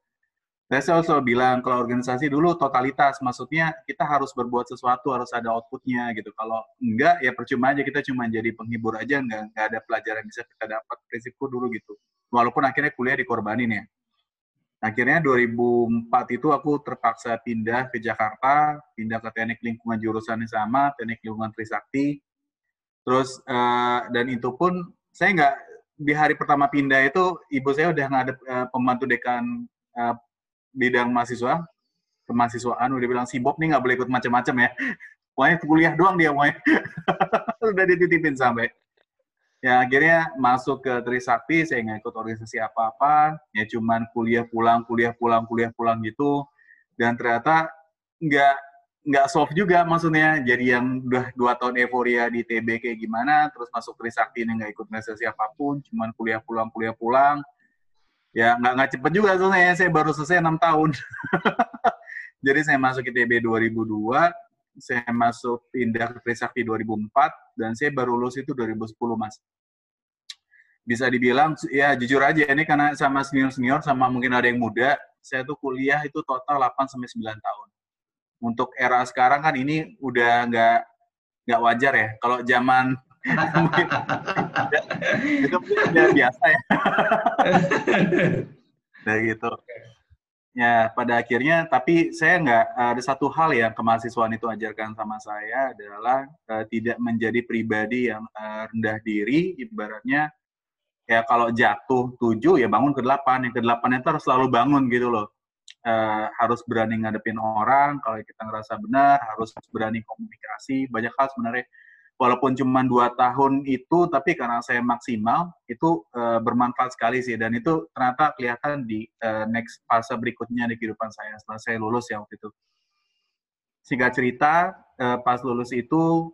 saya selalu bilang kalau organisasi dulu totalitas, maksudnya kita harus berbuat sesuatu, harus ada outputnya gitu. Kalau enggak, ya percuma aja kita cuma jadi penghibur aja, enggak, enggak ada pelajaran bisa kita dapat. Prinsipku dulu gitu. Walaupun akhirnya kuliah dikorbanin ya. Akhirnya 2004 itu aku terpaksa pindah ke Jakarta, pindah ke teknik lingkungan jurusan yang sama, teknik lingkungan Trisakti. Terus uh, dan itu pun saya nggak di hari pertama pindah itu ibu saya udah ngadep uh, pembantu dekan uh, bidang mahasiswa kemahasiswaan. Udah bilang si Bob nih nggak boleh ikut macam-macam ya. Pokoknya kuliah doang dia pokoknya. Udah dititipin sampai ya akhirnya masuk ke Trisakti saya nggak ikut organisasi apa-apa. Ya cuman kuliah pulang kuliah pulang kuliah pulang gitu. Dan ternyata nggak nggak soft juga maksudnya. Jadi yang udah dua tahun euforia di TB kayak gimana terus masuk Trisakti ini nggak ikut organisasi apa pun cuman kuliah pulang kuliah pulang. Ya nggak nggak cepet juga soalnya saya baru selesai enam tahun. Jadi saya masuk ITB 2002 saya masuk pindah ke Trisakti 2004 dan saya baru lulus itu 2010 mas bisa dibilang ya jujur aja ini karena sama senior senior sama mungkin ada yang muda saya tuh kuliah itu total 8 sampai 9 tahun untuk era sekarang kan ini udah nggak nggak wajar ya kalau zaman itu udah biasa ya. nah gitu. Ya pada akhirnya, tapi saya nggak ada satu hal yang kemahasiswaan itu ajarkan sama saya adalah uh, tidak menjadi pribadi yang uh, rendah diri, ibaratnya ya kalau jatuh tujuh ya bangun ke delapan, yang ke delapan itu harus selalu bangun gitu loh. Uh, harus berani ngadepin orang, kalau kita ngerasa benar, harus berani komunikasi, banyak hal sebenarnya walaupun cuma dua tahun itu tapi karena saya maksimal itu uh, bermanfaat sekali sih dan itu ternyata kelihatan di uh, next fase berikutnya di kehidupan saya setelah saya lulus ya waktu itu singkat cerita uh, pas lulus itu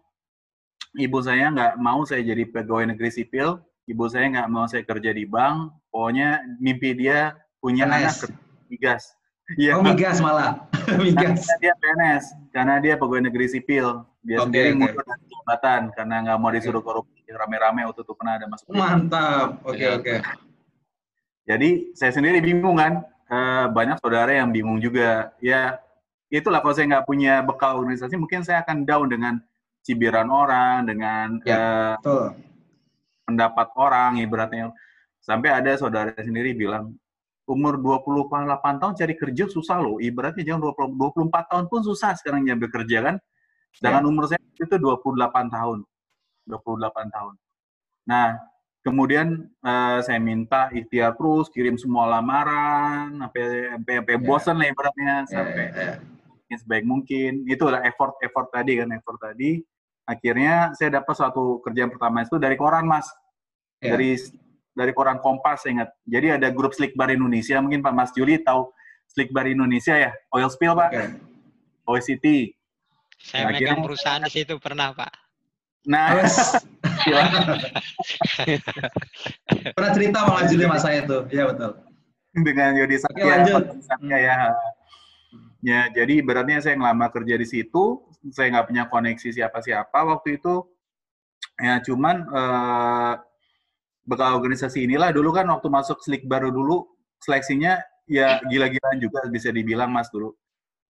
ibu saya nggak mau saya jadi pegawai negeri sipil, ibu saya nggak mau saya kerja di bank, pokoknya mimpi dia punya anak PNS. migas. Iya. Oh migas malah. migas. Karena dia PNS, karena dia pegawai negeri sipil. Dia Oke, sendiri oke. Jabatan karena nggak mau disuruh korupsi rame-rame waktu itu pernah ada masuk. Mantap. Oke Iya. oke. Jadi saya sendiri bingung kan, Eh, banyak saudara yang bingung juga. Ya itulah kalau saya nggak punya bekal organisasi, mungkin saya akan down dengan cibiran orang, dengan Ya. eh, Betul. pendapat orang ibaratnya. Sampai ada saudara sendiri bilang, umur 28 tahun cari kerja susah loh. Ibaratnya jangan 20, 24 tahun pun susah sekarang nyampe kerja kan. Sedangkan umur saya itu 28 tahun. 28 tahun. Nah, kemudian eh, saya minta ikhtiar terus, kirim semua lamaran, sampai sampai, sampai Ya. bosan lah ibaratnya, Ya, sampai ya. yang sebaik mungkin. Itulah effort effort tadi kan effort tadi. Akhirnya saya dapat suatu kerjaan pertama itu dari koran mas, Ya. dari dari koran Kompas saya ingat. Jadi ada grup Slick Bar Indonesia, mungkin Pak Mas Juli tahu Slick Bar Indonesia ya, Oil Spill Pak, Oke. Oil City. Saya Nah, megang perusahaan di situ pernah, Pak. Nah, Terus, pernah cerita sama Mas Juli mas saya itu. Iya betul. dengan Yodi Oke, Satya, lanjut. Satya ya. Ya, jadi beratnya saya ngelamar kerja di situ, saya nggak punya koneksi siapa-siapa waktu itu. Ya, cuman eh, bekal organisasi inilah dulu kan waktu masuk Slick baru dulu seleksinya ya gila-gilaan juga bisa dibilang Mas dulu.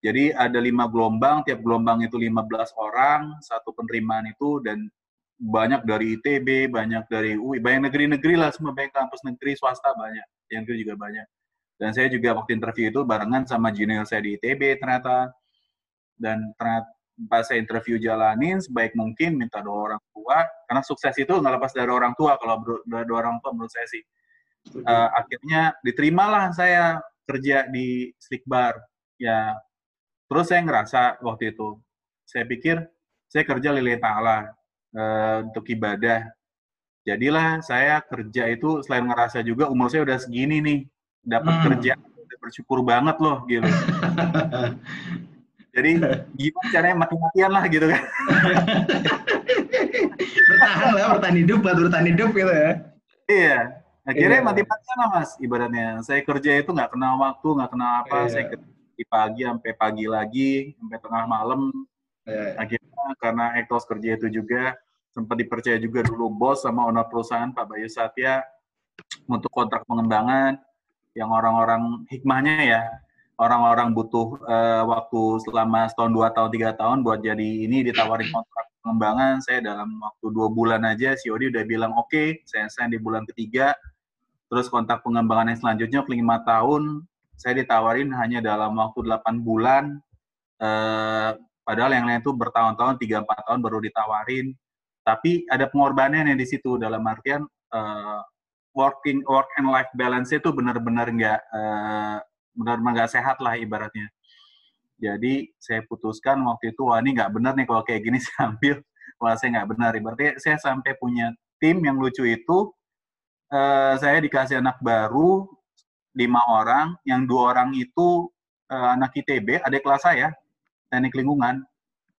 Jadi ada lima gelombang, tiap gelombang itu 15 orang, satu penerimaan itu dan banyak dari ITB, banyak dari UI, banyak negeri-negeri lah, semua banyak kampus negeri swasta banyak, yang itu juga banyak. Dan saya juga waktu interview itu barengan sama junior saya di ITB ternyata. Dan ternyata pas saya interview jalanin sebaik mungkin minta doa orang tua, karena sukses itu nggak lepas dari orang tua kalau doa orang tua menurut saya sih. Eh, akhirnya diterimalah saya kerja di Slick Bar. Ya, terus saya ngerasa waktu itu, saya pikir saya kerja lillahi ta'ala eh, untuk ibadah. Jadilah saya kerja itu selain ngerasa juga umur saya udah segini nih, dapat Hmm. kerja, udah bersyukur banget loh gitu. Jadi gimana caranya mati-matian lah gitu kan. bertahan lah, bertahan hidup, buat bertahan hidup gitu ya. Iya. Akhirnya Iya. mati-matian lah mas, ibaratnya. Saya kerja itu nggak kenal waktu, nggak kenal apa. Iya. Saya kerja di pagi sampai pagi lagi, sampai tengah malam. Iya, iya. Akhirnya karena etos kerja itu juga sempat dipercaya juga dulu bos sama owner perusahaan Pak Bayu Satya untuk kontrak pengembangan yang orang-orang hikmahnya ya orang-orang butuh eh, waktu selama setahun dua tahun tiga tahun buat jadi ini ditawarin kontrak pengembangan saya dalam waktu dua bulan aja si Odi udah bilang oke saya sign di bulan ketiga terus kontrak pengembangan yang selanjutnya lima tahun saya ditawarin hanya dalam waktu 8 bulan eh, padahal yang lain tuh bertahun-tahun tiga empat tahun baru ditawarin tapi ada pengorbanan yang di situ dalam artian eh, working work and life balance itu benar-benar nggak eh, benar-benar sehat lah ibaratnya. Jadi saya putuskan waktu itu wah ini nggak benar nih kalau kayak gini saya ambil wah saya nggak benar ibaratnya saya sampai punya tim yang lucu itu eh, saya dikasih anak baru lima orang yang dua orang itu eh, anak ITB adik kelas saya teknik lingkungan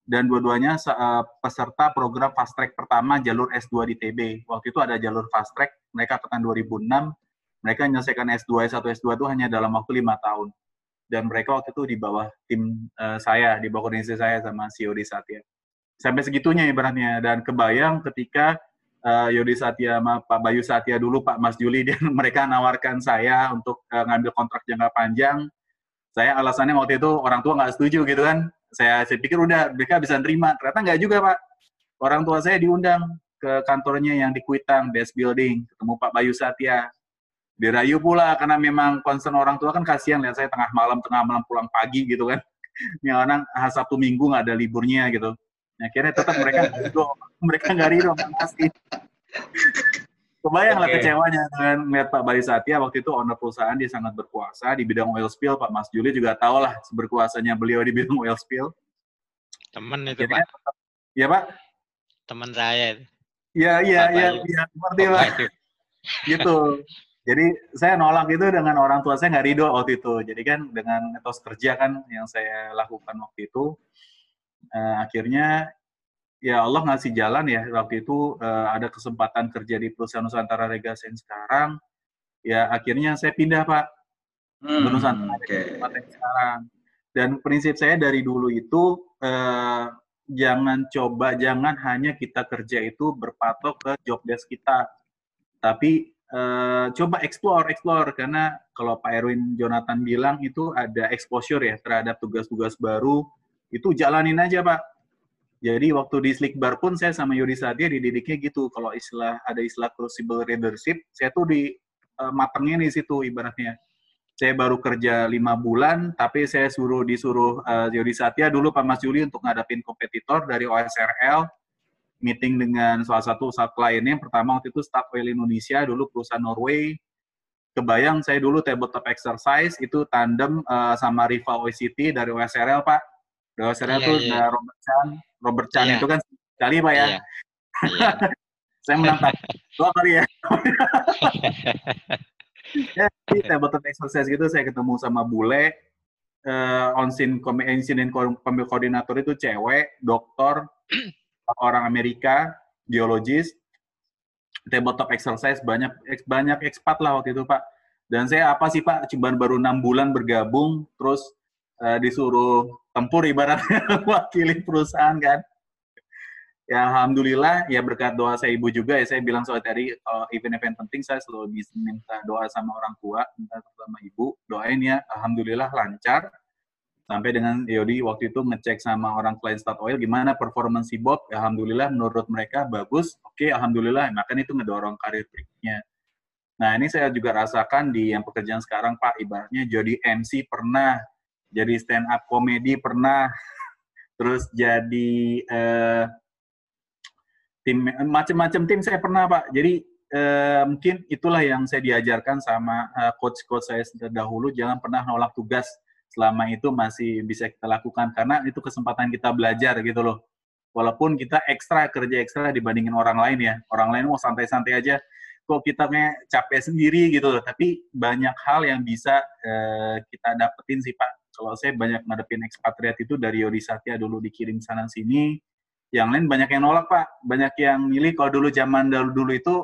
dan dua-duanya eh, peserta program fast track pertama jalur S2 di TB. Waktu itu ada jalur fast track, mereka angkatan 2006, mereka menyelesaikan S2, S1, S2 itu hanya dalam waktu lima tahun. Dan mereka waktu itu di bawah tim eh, saya, di bawah kondisi saya sama si Yodi Satya. Sampai segitunya ibaratnya. Dan kebayang ketika eh, Yodi Satya sama Pak Bayu Satya dulu, Pak Mas Juli, dan mereka nawarkan saya untuk eh, ngambil kontrak jangka panjang, saya alasannya waktu itu orang tua nggak setuju gitu kan. Saya, saya pikir udah mereka bisa nerima. Ternyata nggak juga Pak. Orang tua saya diundang ke kantornya yang di Kuitang, Best Building, ketemu Pak Bayu Satya. Dirayu pula karena memang concern orang tua kan kasihan lihat saya tengah malam tengah malam pulang pagi gitu kan. Yang orang ah, Sabtu Minggu nggak ada liburnya gitu. Akhirnya tetap mereka ridho. mereka nggak ridho pasti. Kebayang lah Oke. kecewanya dengan melihat Pak Bayu Satya waktu itu owner perusahaan dia sangat berkuasa di bidang oil spill Pak Mas Juli juga tahu lah berkuasanya beliau di bidang oil spill. Temen itu, Akhirnya, Pak. ya Pak, Temen saya ya iya iya iya seperti Pak Pak gitu. Jadi saya nolak itu dengan orang tua saya nggak ridho waktu itu. Jadi kan dengan etos kerja kan yang saya lakukan waktu itu, eh, akhirnya ya Allah ngasih jalan ya. Waktu itu uh, ada kesempatan kerja di perusahaan Nusantara Legacy yang sekarang. Ya akhirnya saya pindah Pak. Hmm, Nusantara okay. sekarang dan prinsip saya dari dulu itu uh, jangan coba jangan hanya kita kerja itu berpatok ke job desk kita. Tapi uh, coba explore explore. Karena kalau Pak Erwin Jonathan bilang itu ada exposure ya terhadap tugas-tugas baru itu jalanin aja Pak jadi waktu di Slickbar pun saya sama Yudi Satya dididiknya gitu. Kalau istilah ada istilah crucible leadership, saya tuh di uh, matengnya di situ ibaratnya. Saya baru kerja lima bulan, tapi saya suruh disuruh uh, Yudi Satya dulu Pak Mas Juli untuk ngadapin kompetitor dari OSRL, meeting dengan salah satu kliennya. Pertama waktu itu Statoil Indonesia, dulu perusahaan Norway. Kebayang saya dulu tabletop exercise itu tandem uh, sama rival OCT dari OSRL Pak. OSRL yeah, tuh yeah. Robert Chan, Robert Chan yeah. itu kan sekali pak ya. Yeah. Yeah. saya menang dua kali ya. ya di tabletop exercise gitu saya ketemu sama bule uh, onsin insiden pemil koordinator itu cewek, dokter, orang Amerika, biologis, tabletop exercise banyak banyak ekspat lah waktu itu pak. Dan saya apa sih pak, cuma baru enam bulan bergabung, terus uh, disuruh tempur ibaratnya wakili perusahaan kan. Ya alhamdulillah ya berkat doa saya ibu juga ya saya bilang soal tadi kalau event-event penting saya selalu minta doa sama orang tua, minta sama ibu, doain ya alhamdulillah lancar. Sampai dengan Yodi waktu itu ngecek sama orang klien Statoil gimana performansi Bob, ya, alhamdulillah menurut mereka bagus. Oke, alhamdulillah, makanya itu ngedorong karir berikutnya. Nah, ini saya juga rasakan di yang pekerjaan sekarang, Pak. Ibaratnya jadi MC pernah, jadi stand up komedi pernah, terus jadi uh, tim macam-macam tim saya pernah pak. Jadi uh, mungkin itulah yang saya diajarkan sama uh, coach-coach saya terdahulu, jangan pernah nolak tugas. Selama itu masih bisa kita lakukan. Karena itu kesempatan kita belajar gitu loh. Walaupun kita ekstra kerja ekstra dibandingin orang lain ya, orang lain mau santai-santai aja, kok kita kayak capek sendiri? gitu loh. Tapi banyak hal yang bisa uh, kita dapetin sih pak kalau saya banyak ngadepin ekspatriat itu dari Yodi Satya dulu dikirim sana sini, yang lain banyak yang nolak pak, banyak yang milih. Kalau dulu zaman dulu dulu itu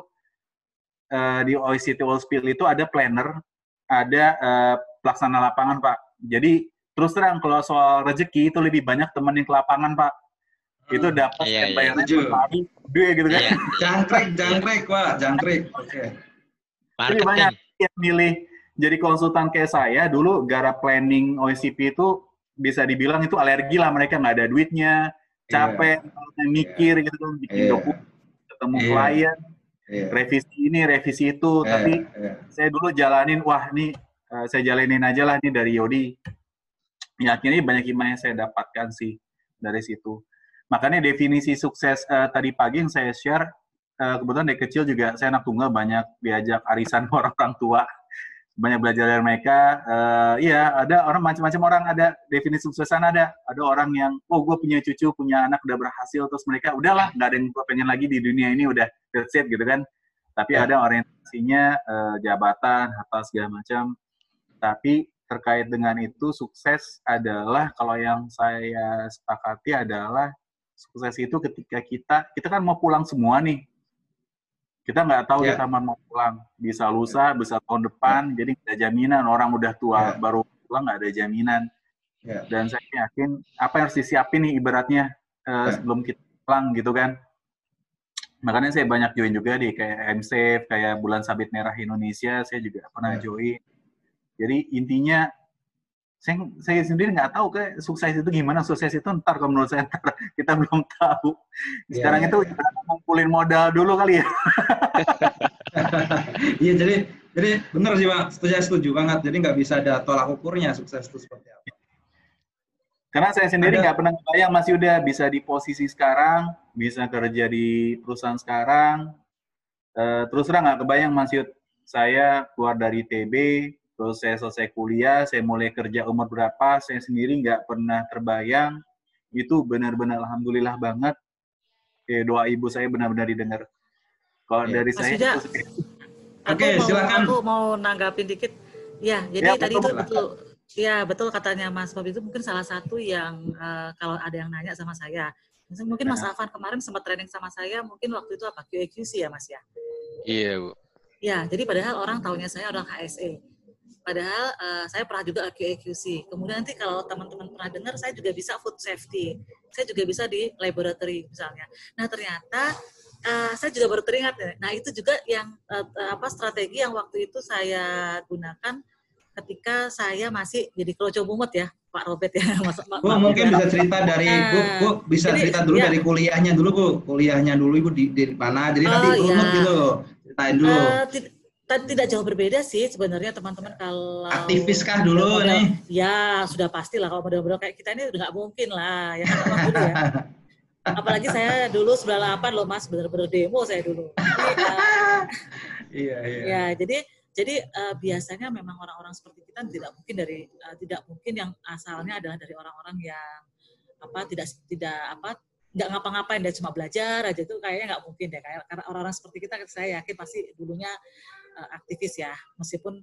uh, di OECD World Spill itu ada planner, ada uh, pelaksana lapangan pak. Jadi terus terang kalau soal rezeki itu lebih banyak temenin ke lapangan pak. Hmm, itu dapat iya, iya, bayarnya iya. duit gitu kan. Iya, iya. jangkrik, jangkrik pak, jangkrik. Oke. Okay. Jadi banyak yang milih jadi konsultan kayak saya dulu garap planning OSCP itu bisa dibilang itu alergi lah mereka nggak ada duitnya capek yeah. mikir yeah. gitu kan bikin yeah. dokumen ketemu yeah. klien yeah. revisi ini revisi itu yeah. tapi yeah. saya dulu jalanin wah nih uh, saya jalanin aja lah nih dari Yodi ya akhirnya banyak hikmah yang saya dapatkan sih dari situ makanya definisi sukses uh, tadi pagi yang saya share uh, kebetulan dari kecil juga saya anak tunggal banyak diajak arisan orang-orang tua banyak belajar dari mereka. Uh, iya, ada orang macam-macam orang ada definisi suksesan ada. Ada orang yang, oh gue punya cucu, punya anak udah berhasil, terus mereka udahlah nggak ada yang gue pengen lagi di dunia ini udah that's it gitu kan. Tapi ya. ada orientasinya uh, jabatan, apa segala macam. Tapi terkait dengan itu sukses adalah kalau yang saya sepakati adalah sukses itu ketika kita kita kan mau pulang semua nih kita nggak tahu yeah. kita mau pulang bisa lusa, bisa tahun depan, yeah. jadi nggak ada jaminan orang udah tua yeah. baru pulang nggak ada jaminan. Yeah. Dan saya yakin apa yang harus disiapin nih ibaratnya uh, yeah. sebelum kita pulang gitu kan. Makanya saya banyak join juga di kayak MSAFE, kayak Bulan Sabit Merah Indonesia, saya juga pernah yeah. join. Jadi intinya saya, saya sendiri nggak tahu kayak sukses itu gimana. Sukses itu ntar kalau menurut saya ntar kita belum tahu. Iya, sekarang yeah, itu kita ngumpulin modal dulu kali ya. Iya jadi jadi benar sih pak. Setuju setuju banget. Jadi nggak bisa ada tolak ukurnya sukses itu seperti apa. Karena saya sendiri nggak pernah kebayang masih udah bisa di posisi sekarang bisa kerja di perusahaan sekarang. Uh, terus terang nggak kebayang masih saya keluar dari TB Terus saya selesai kuliah, saya mulai kerja umur berapa, saya sendiri nggak pernah terbayang. Itu benar-benar alhamdulillah banget. Ya, doa ibu saya benar-benar didengar. Kalau ya. dari Mas saya Yuda, itu... Oke, okay, silakan. Aku mau nanggapin dikit. Ya, jadi ya, tadi betul, itu betul. Ya, betul katanya Mas Bob itu mungkin salah satu yang uh, kalau ada yang nanya sama saya, mungkin Mas Afan kemarin sempat training sama saya, mungkin waktu itu apa QAQC ya Mas ya? Iya Bu. Ya, jadi padahal orang tahunya saya orang HSE. Padahal uh, saya pernah juga QAQC. Kemudian nanti kalau teman-teman pernah dengar, saya juga bisa food safety. Saya juga bisa di laboratory misalnya. Nah ternyata uh, saya juga baru teringat. Nah itu juga yang uh, apa strategi yang waktu itu saya gunakan ketika saya masih jadi kroco mumet ya Pak Robert ya. Mas, Bu, mungkin bisa cerita dari nah, Bu, Bu bisa jadi, cerita dulu ya. dari kuliahnya dulu Bu. Kuliahnya dulu Ibu di, di mana? Jadi oh, nanti runut ya. gitu. Ceritain dulu. Uh, tidak jauh berbeda sih sebenarnya teman-teman kalau aktivis kah dulu model, nih? Ya sudah pasti lah kalau model-model kayak kita ini udah nggak mungkin lah ya kan ya. Apalagi saya dulu 98 loh mas bener-bener demo saya dulu. Jadi, uh, iya iya. Ya jadi jadi uh, biasanya memang orang-orang seperti kita tidak mungkin dari uh, tidak mungkin yang asalnya adalah dari orang-orang yang apa tidak tidak apa nggak ngapa-ngapain dia cuma belajar aja itu kayaknya nggak mungkin deh kayak karena orang-orang seperti kita saya yakin pasti dulunya uh, aktivis ya meskipun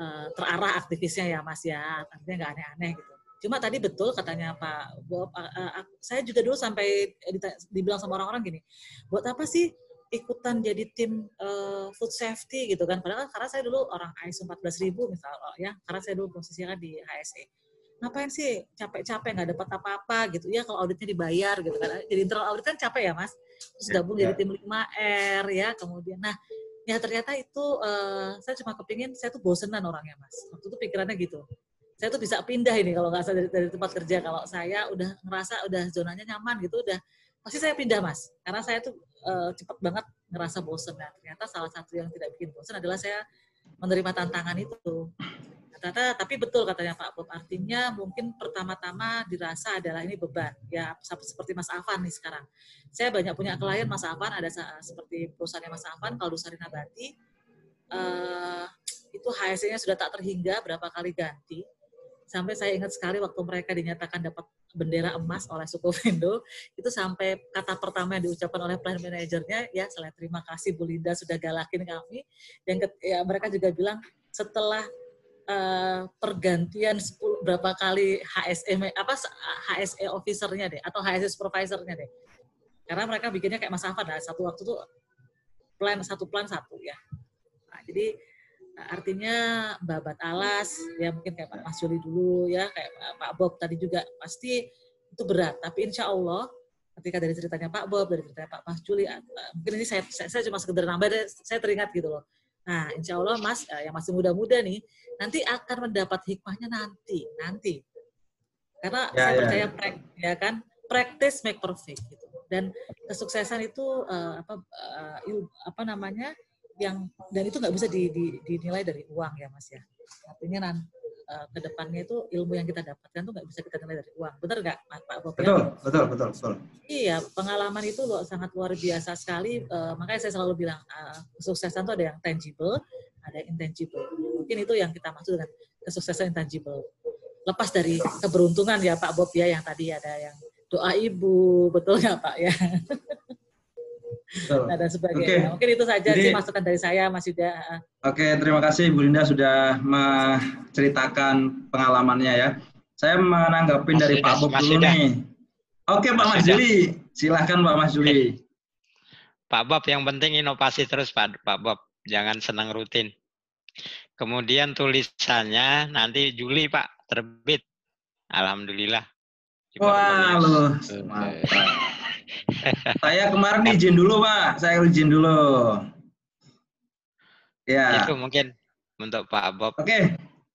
uh, terarah aktivisnya ya mas ya artinya nggak aneh-aneh gitu. Cuma tadi betul katanya Pak Bob uh, uh, saya juga dulu sampai dibilang sama orang-orang gini buat apa sih ikutan jadi tim uh, food safety? gitu kan. Padahal karena saya dulu orang ISO 14000 misal oh, ya karena saya dulu posisinya di HSE ngapain sih capek-capek nggak dapat apa-apa? gitu. Ya kalau auditnya dibayar gitu kan. Jadi internal audit kan capek ya mas. Terus gabung ya, jadi tim 5R ya kemudian. Nah ya ternyata itu uh, saya cuma kepingin saya tuh bosenan orangnya mas. Waktu itu pikirannya gitu. Saya tuh bisa pindah ini kalau nggak dari, dari tempat kerja. Kalau saya udah ngerasa udah zonanya nyaman gitu udah pasti saya pindah mas. Karena saya tuh uh, cepat banget ngerasa bosen. Nah ternyata salah satu yang tidak bikin bosen adalah saya menerima tantangan itu ternyata tapi betul katanya Pak Bob. Artinya mungkin pertama-tama dirasa adalah ini beban. Ya seperti Mas Afan nih sekarang. Saya banyak punya klien Mas Afan ada seperti perusahaannya Mas Afan kalau Dusari Nabati uh, itu HSE-nya sudah tak terhingga berapa kali ganti. Sampai saya ingat sekali waktu mereka dinyatakan dapat bendera emas oleh suku Vendo itu sampai kata pertama yang diucapkan oleh plan manajernya ya selain terima kasih Bu Linda sudah galakin kami. Yang ya, mereka juga bilang setelah uh, pergantian 10, berapa kali HSE apa HSE officernya deh atau HSE supervisornya deh. Karena mereka bikinnya kayak Mas Afan nah, satu waktu tuh plan satu plan satu ya. Nah, jadi artinya babat alas ya mungkin kayak Pak Mas Juli dulu ya kayak Pak Bob tadi juga pasti itu berat. Tapi insya Allah ketika dari ceritanya Pak Bob dari ceritanya Pak Mas Juli ah, mungkin ini saya, saya, saya cuma sekedar nambah saya teringat gitu loh nah insya Allah Mas eh, yang masih muda-muda nih nanti akan mendapat hikmahnya nanti nanti. Karena ya, saya ya. percaya prek, ya kan? Practice make perfect gitu. Dan kesuksesan itu uh, apa uh, apa namanya yang dan itu nggak bisa di, di, dinilai dari uang ya mas ya. Artinya nan uh, ke depannya itu ilmu yang kita dapatkan tuh nggak bisa kita nilai dari uang. Benar nggak pak Bob betul betul betul betul. Iya pengalaman itu loh sangat luar biasa sekali. Uh, makanya saya selalu bilang uh, kesuksesan itu ada yang tangible ada yang intangible. Mungkin itu yang kita maksud dengan kesuksesan intangible lepas dari keberuntungan ya Pak Bob ya yang tadi ada yang doa ibu betul nggak Pak ya Nah, dan sebagainya. Okay. Mungkin itu saja Jadi, sih masukan dari saya, Mas Yuda. Oke, okay, terima kasih Bu Linda sudah menceritakan pengalamannya ya. Saya menanggapin dari Pak Bob dulu nih. Oke, okay, Pak Mas Juli. Silahkan Pak Mas Juli. Pak Bob, yang penting inovasi terus Pak, Pak Bob. Jangan senang rutin. Kemudian tulisannya nanti Juli Pak, terbit. Alhamdulillah. Wah, loh. Saya kemarin izin dulu Pak, saya izin dulu. Ya. Itu mungkin untuk Pak Bob. Oke, okay.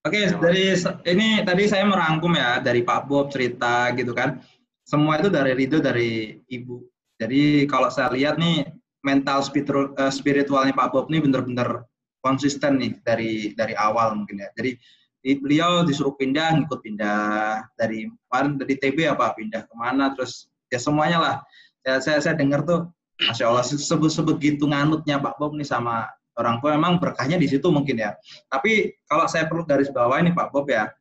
oke okay, dari ini tadi saya merangkum ya dari Pak Bob cerita gitu kan. Semua itu dari Ridho dari Ibu. Jadi kalau saya lihat nih mental eh, spiritualnya Pak Bob nih bener-bener konsisten nih dari dari awal mungkin ya. Jadi beliau disuruh pindah, ngikut pindah dari kemarin dari TB apa pindah ke mana terus ya semuanya lah ya, saya saya dengar tuh masya Allah sebut sebegitu nganutnya Pak Bob nih sama orang tua memang berkahnya di situ mungkin ya. Tapi kalau saya perlu garis bawah ini Pak Bob ya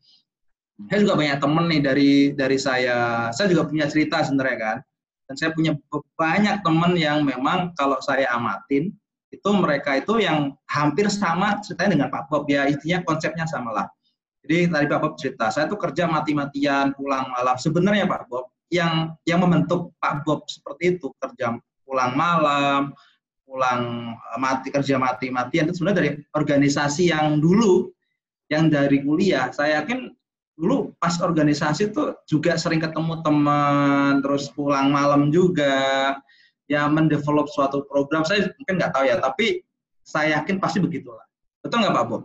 saya juga banyak temen nih dari dari saya saya juga punya cerita sebenarnya kan. Dan saya punya banyak temen yang memang kalau saya amatin itu mereka itu yang hampir sama ceritanya dengan Pak Bob. Ya intinya konsepnya sama lah jadi tadi Pak Bob cerita saya tuh kerja mati-matian pulang malam. Sebenarnya Pak Bob yang yang membentuk Pak Bob seperti itu kerja pulang malam, pulang eh, mati kerja mati matian itu sebenarnya dari organisasi yang dulu yang dari kuliah. Saya yakin dulu pas organisasi itu juga sering ketemu teman, terus pulang malam juga, ya mendevelop suatu program. Saya mungkin nggak tahu ya, tapi saya yakin pasti begitulah. Betul nggak Pak Bob?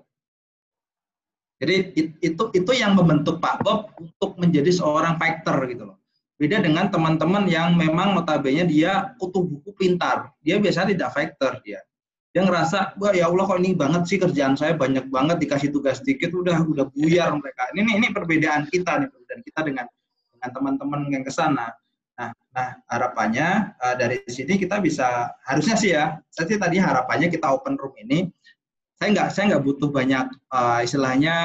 Jadi itu itu yang membentuk Pak Bob untuk menjadi seorang fighter gitu loh. Beda dengan teman-teman yang memang notabene dia kutu buku pintar. Dia biasanya tidak fighter dia. Dia ngerasa, wah ya Allah kok ini banget sih kerjaan saya banyak banget dikasih tugas dikit udah udah buyar mereka. Ini ini perbedaan kita nih perbedaan kita dengan dengan teman-teman yang ke sana. Nah, nah harapannya uh, dari sini kita bisa harusnya sih ya. Saya sih tadi harapannya kita open room ini saya nggak saya nggak butuh banyak uh, istilahnya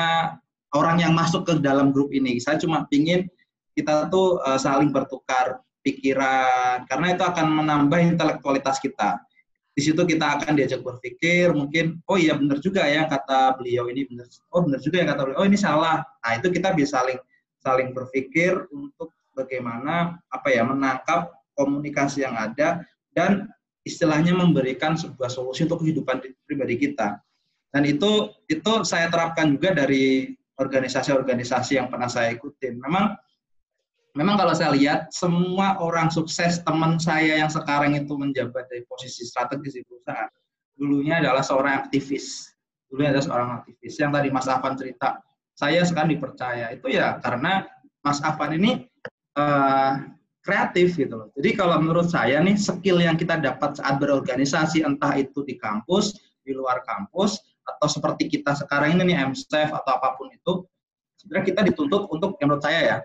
orang yang masuk ke dalam grup ini. Saya cuma pingin kita tuh uh, saling bertukar pikiran karena itu akan menambah intelektualitas kita. Di situ kita akan diajak berpikir, mungkin oh iya benar juga ya kata beliau ini benar. Oh benar juga ya kata beliau. Oh ini salah. Nah, itu kita bisa saling saling berpikir untuk bagaimana apa ya menangkap komunikasi yang ada dan istilahnya memberikan sebuah solusi untuk kehidupan pribadi kita. Dan itu itu saya terapkan juga dari organisasi-organisasi yang pernah saya ikutin. Memang memang kalau saya lihat semua orang sukses teman saya yang sekarang itu menjabat dari posisi strategis di perusahaan dulunya adalah seorang aktivis. Dulunya adalah seorang aktivis. Yang tadi Mas Afan cerita, saya sekarang dipercaya itu ya karena Mas Afan ini uh, kreatif gitu loh. Jadi kalau menurut saya nih skill yang kita dapat saat berorganisasi entah itu di kampus, di luar kampus, atau seperti kita sekarang ini nih MSF atau apa pun itu sebenarnya kita dituntut untuk yang menurut saya ya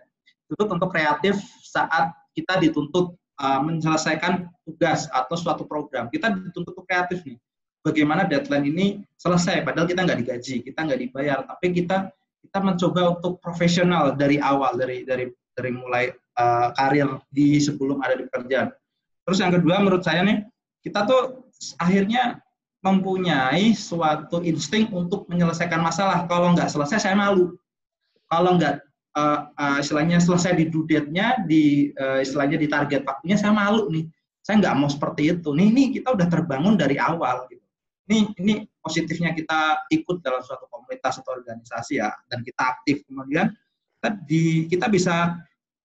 dituntut untuk kreatif saat kita dituntut uh, menyelesaikan tugas atau suatu program kita dituntut untuk kreatif nih bagaimana deadline ini selesai padahal kita nggak digaji kita nggak dibayar tapi kita kita mencoba untuk profesional dari awal dari dari dari mulai uh, karir di sebelum ada di pekerjaan terus yang kedua menurut saya nih kita tuh akhirnya mempunyai suatu insting untuk menyelesaikan masalah. Kalau nggak selesai, saya malu. Kalau nggak uh, uh, istilahnya selesai di due date-nya, di uh, istilahnya di target waktunya, saya malu nih. Saya nggak mau seperti itu. Nih, ini kita udah terbangun dari awal. Gitu. Ini, ini positifnya kita ikut dalam suatu komunitas atau organisasi ya, dan kita aktif. Kemudian kita, di, kita bisa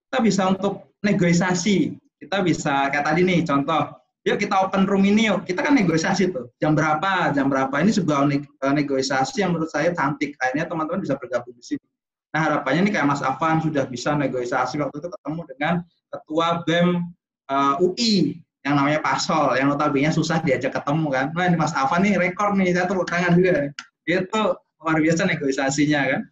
kita bisa untuk negosiasi. Kita bisa kayak tadi nih contoh yuk kita open room ini yuk. Kita kan negosiasi tuh. Jam berapa, jam berapa. Ini sebuah negosiasi yang menurut saya cantik. Akhirnya teman-teman bisa bergabung di sini. Nah harapannya ini kayak Mas Afan sudah bisa negosiasi waktu itu ketemu dengan Ketua BEM uh, eh, UI yang namanya Pasol, yang notabene susah diajak ketemu kan. Nah ini Mas Afan nih rekor nih, saya tepuk tangan juga. Itu luar biasa negosiasinya kan.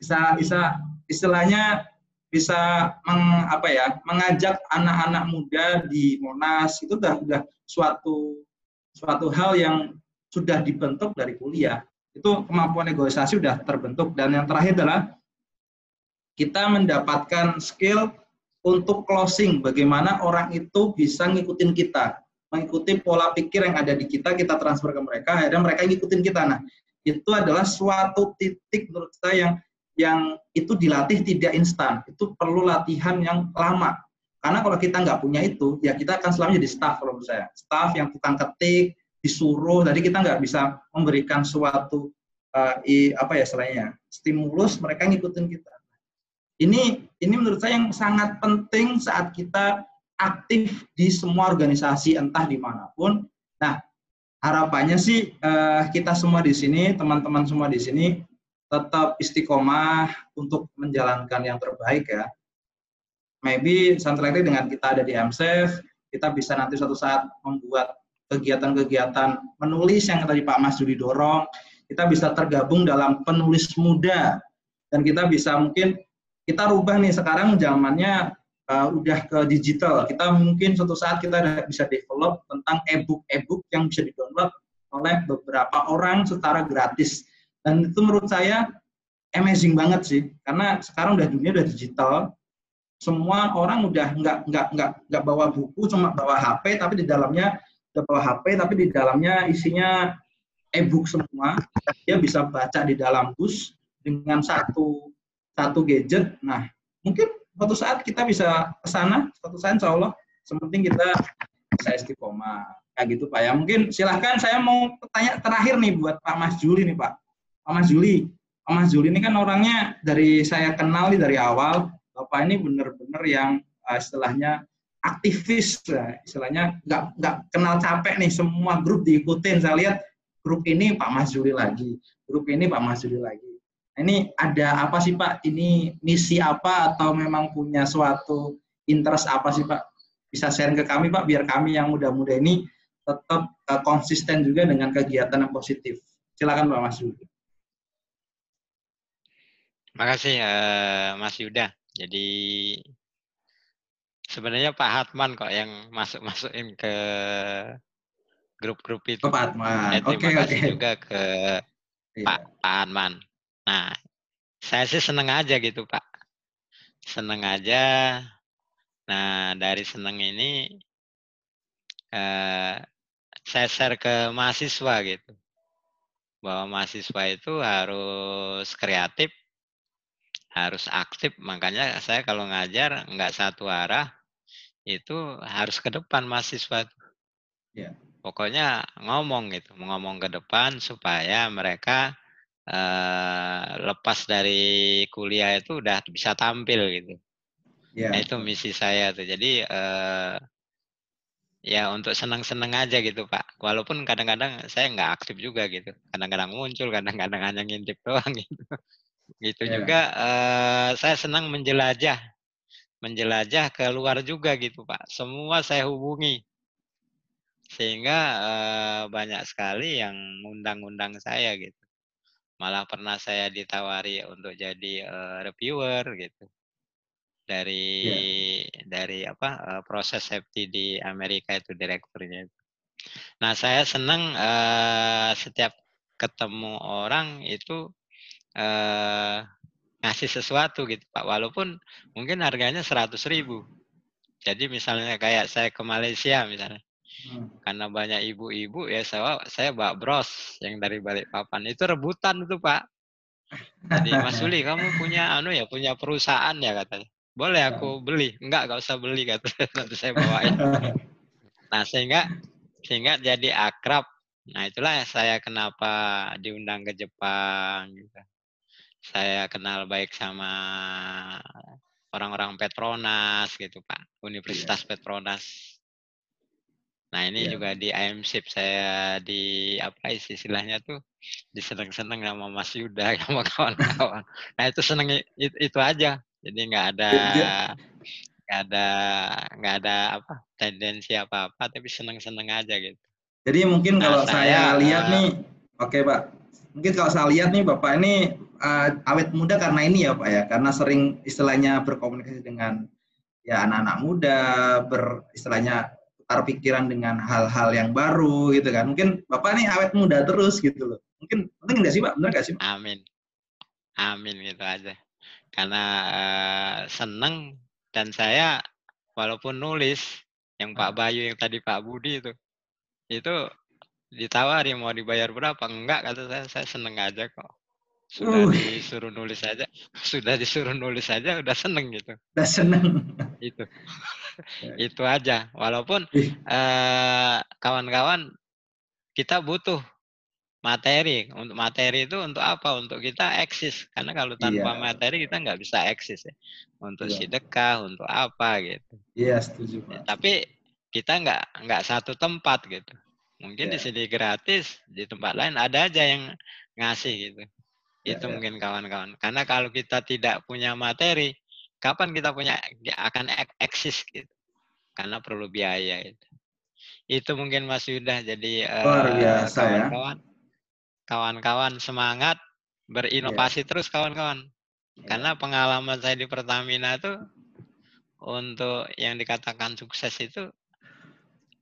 Bisa bisa istilahnya bisa meng, apa ya mengajak anak-anak muda di Monas itu sudah sudah suatu suatu hal yang sudah dibentuk dari kuliah itu kemampuan negosiasi sudah terbentuk dan yang terakhir adalah kita mendapatkan skill untuk closing bagaimana orang itu bisa ngikutin kita mengikuti pola pikir yang ada di kita kita transfer ke mereka akhirnya mereka ngikutin kita nah itu adalah suatu titik menurut saya yang yang itu dilatih tidak instan, itu perlu latihan yang lama. Karena kalau kita nggak punya itu, ya kita akan selalu jadi staff kalau menurut saya. Staff yang tukang ketik, disuruh, tadi kita nggak bisa memberikan suatu uh, i, apa ya istilahnya stimulus, mereka ngikutin kita. Ini ini menurut saya yang sangat penting saat kita aktif di semua organisasi entah di mana pun. Nah harapannya sih uh, kita semua di sini, teman-teman semua di sini tetap istiqomah untuk menjalankan yang terbaik ya. Maybe santai dengan kita ada di MSF, kita bisa nanti suatu saat membuat kegiatan-kegiatan menulis yang tadi Pak Mas Judi dorong, kita bisa tergabung dalam penulis muda dan kita bisa mungkin kita rubah nih sekarang zamannya uh, udah ke digital. Kita mungkin suatu saat kita bisa develop tentang e-book e-book yang bisa di-download oleh beberapa orang secara gratis dan itu menurut saya amazing banget sih, karena sekarang udah dunia udah digital, semua orang udah nggak nggak nggak nggak bawa buku, cuma bawa HP, tapi di dalamnya udah bawa HP, tapi di dalamnya isinya e-book semua. Dia bisa baca di dalam bus dengan satu satu gadget. Nah, mungkin suatu saat kita bisa ke sana, suatu saat insya Allah, sementing kita bisa istiqomah. Kayak gitu Pak ya. Mungkin silahkan saya mau tanya terakhir nih buat Pak Mas Juli nih Pak. Pak Mas Juli, Pak Mas Juli ini kan orangnya dari saya kenal nih dari awal, Bapak ini benar-benar yang uh, istilahnya aktivis, ya. istilahnya nggak nggak kenal capek nih semua grup diikutin. Saya lihat grup ini Pak Mas Juli lagi, grup ini Pak Mas Juli lagi. Nah, ini ada apa sih Pak? Ini misi apa atau memang punya suatu interest apa sih Pak? Bisa share ke kami Pak, biar kami yang muda-muda ini tetap uh, konsisten juga dengan kegiatan yang positif. Silakan Pak Mas Juli. Makasih uh, Mas Yuda. Jadi sebenarnya Pak Hatman kok yang masuk-masukin ke grup-grup itu. Oh, Pak Hatman. Ya, terima okay, kasih okay. juga ke iya. Pak, Pak Hatman. Nah, saya sih seneng aja gitu Pak. Seneng aja. Nah, dari seneng ini eh, saya share ke mahasiswa gitu. Bahwa mahasiswa itu harus kreatif, harus aktif makanya saya kalau ngajar nggak satu arah itu harus ke depan mahasiswa yeah. pokoknya ngomong gitu ngomong ke depan supaya mereka eh, lepas dari kuliah itu udah bisa tampil gitu. Yeah. nah itu misi saya tuh. Jadi eh, ya untuk senang-senang aja gitu pak. Walaupun kadang-kadang saya nggak aktif juga gitu. Kadang-kadang muncul kadang-kadang hanya ngintip doang gitu. Gitu yeah. juga uh, saya senang menjelajah. Menjelajah ke luar juga gitu pak. Semua saya hubungi. Sehingga uh, banyak sekali yang undang-undang saya gitu malah pernah saya ditawari untuk jadi uh, reviewer gitu dari yeah. dari apa uh, proses safety di Amerika itu direkturnya itu nah saya senang uh, setiap ketemu orang itu eh, ngasih sesuatu gitu Pak. Walaupun mungkin harganya seratus ribu. Jadi misalnya kayak saya ke Malaysia misalnya. Hmm. Karena banyak ibu-ibu ya saya saya bawa bros yang dari balik papan itu rebutan itu Pak. Jadi Mas Suli kamu punya anu ya punya perusahaan ya katanya. Boleh aku beli? Enggak, enggak usah beli kata nanti saya bawain. Nah sehingga sehingga jadi akrab. Nah itulah saya kenapa diundang ke Jepang gitu saya kenal baik sama orang-orang Petronas gitu Pak, Universitas yeah. Petronas. Nah ini yeah. juga di IMSIP saya di apa istilahnya tuh diseneng-seneng sama Mas Yuda sama kawan-kawan. nah itu seneng itu, itu aja. Jadi nggak ada nggak ada nggak ada apa tendensi apa-apa, tapi seneng-seneng aja gitu. Jadi mungkin nah, kalau saya, saya lihat nih, oke okay, Pak, mungkin kalau saya lihat nih Bapak ini uh, awet muda karena ini ya Pak ya, karena sering istilahnya berkomunikasi dengan ya anak-anak muda, beristilahnya tukar pikiran dengan hal-hal yang baru gitu kan. Mungkin Bapak ini awet muda terus gitu loh. Mungkin penting nggak sih Pak? Benar nggak sih? Pak? Amin. Amin gitu aja. Karena uh, seneng dan saya walaupun nulis yang Pak Bayu yang tadi Pak Budi itu itu ditawari mau dibayar berapa enggak kata saya saya seneng aja kok sudah uh. disuruh nulis saja sudah disuruh nulis saja udah seneng gitu. Udah seneng. Itu itu aja. Walaupun eh, kawan-kawan kita butuh materi. Untuk materi itu untuk apa? Untuk kita eksis. Karena kalau tanpa iya. materi kita nggak bisa eksis ya. Untuk iya. sedekah untuk apa gitu. Iya setuju Ya, tapi kita nggak nggak satu tempat gitu. Mungkin yeah. di sini gratis di tempat lain ada aja yang ngasih gitu itu ya, mungkin kawan-kawan. Karena kalau kita tidak punya materi, kapan kita punya akan eksis gitu. Karena perlu biaya itu. Itu mungkin Mas Yuda. Jadi eh, kawan-kawan, ya. kawan-kawan semangat berinovasi ya. terus kawan-kawan. Ya. Karena pengalaman saya di Pertamina itu untuk yang dikatakan sukses itu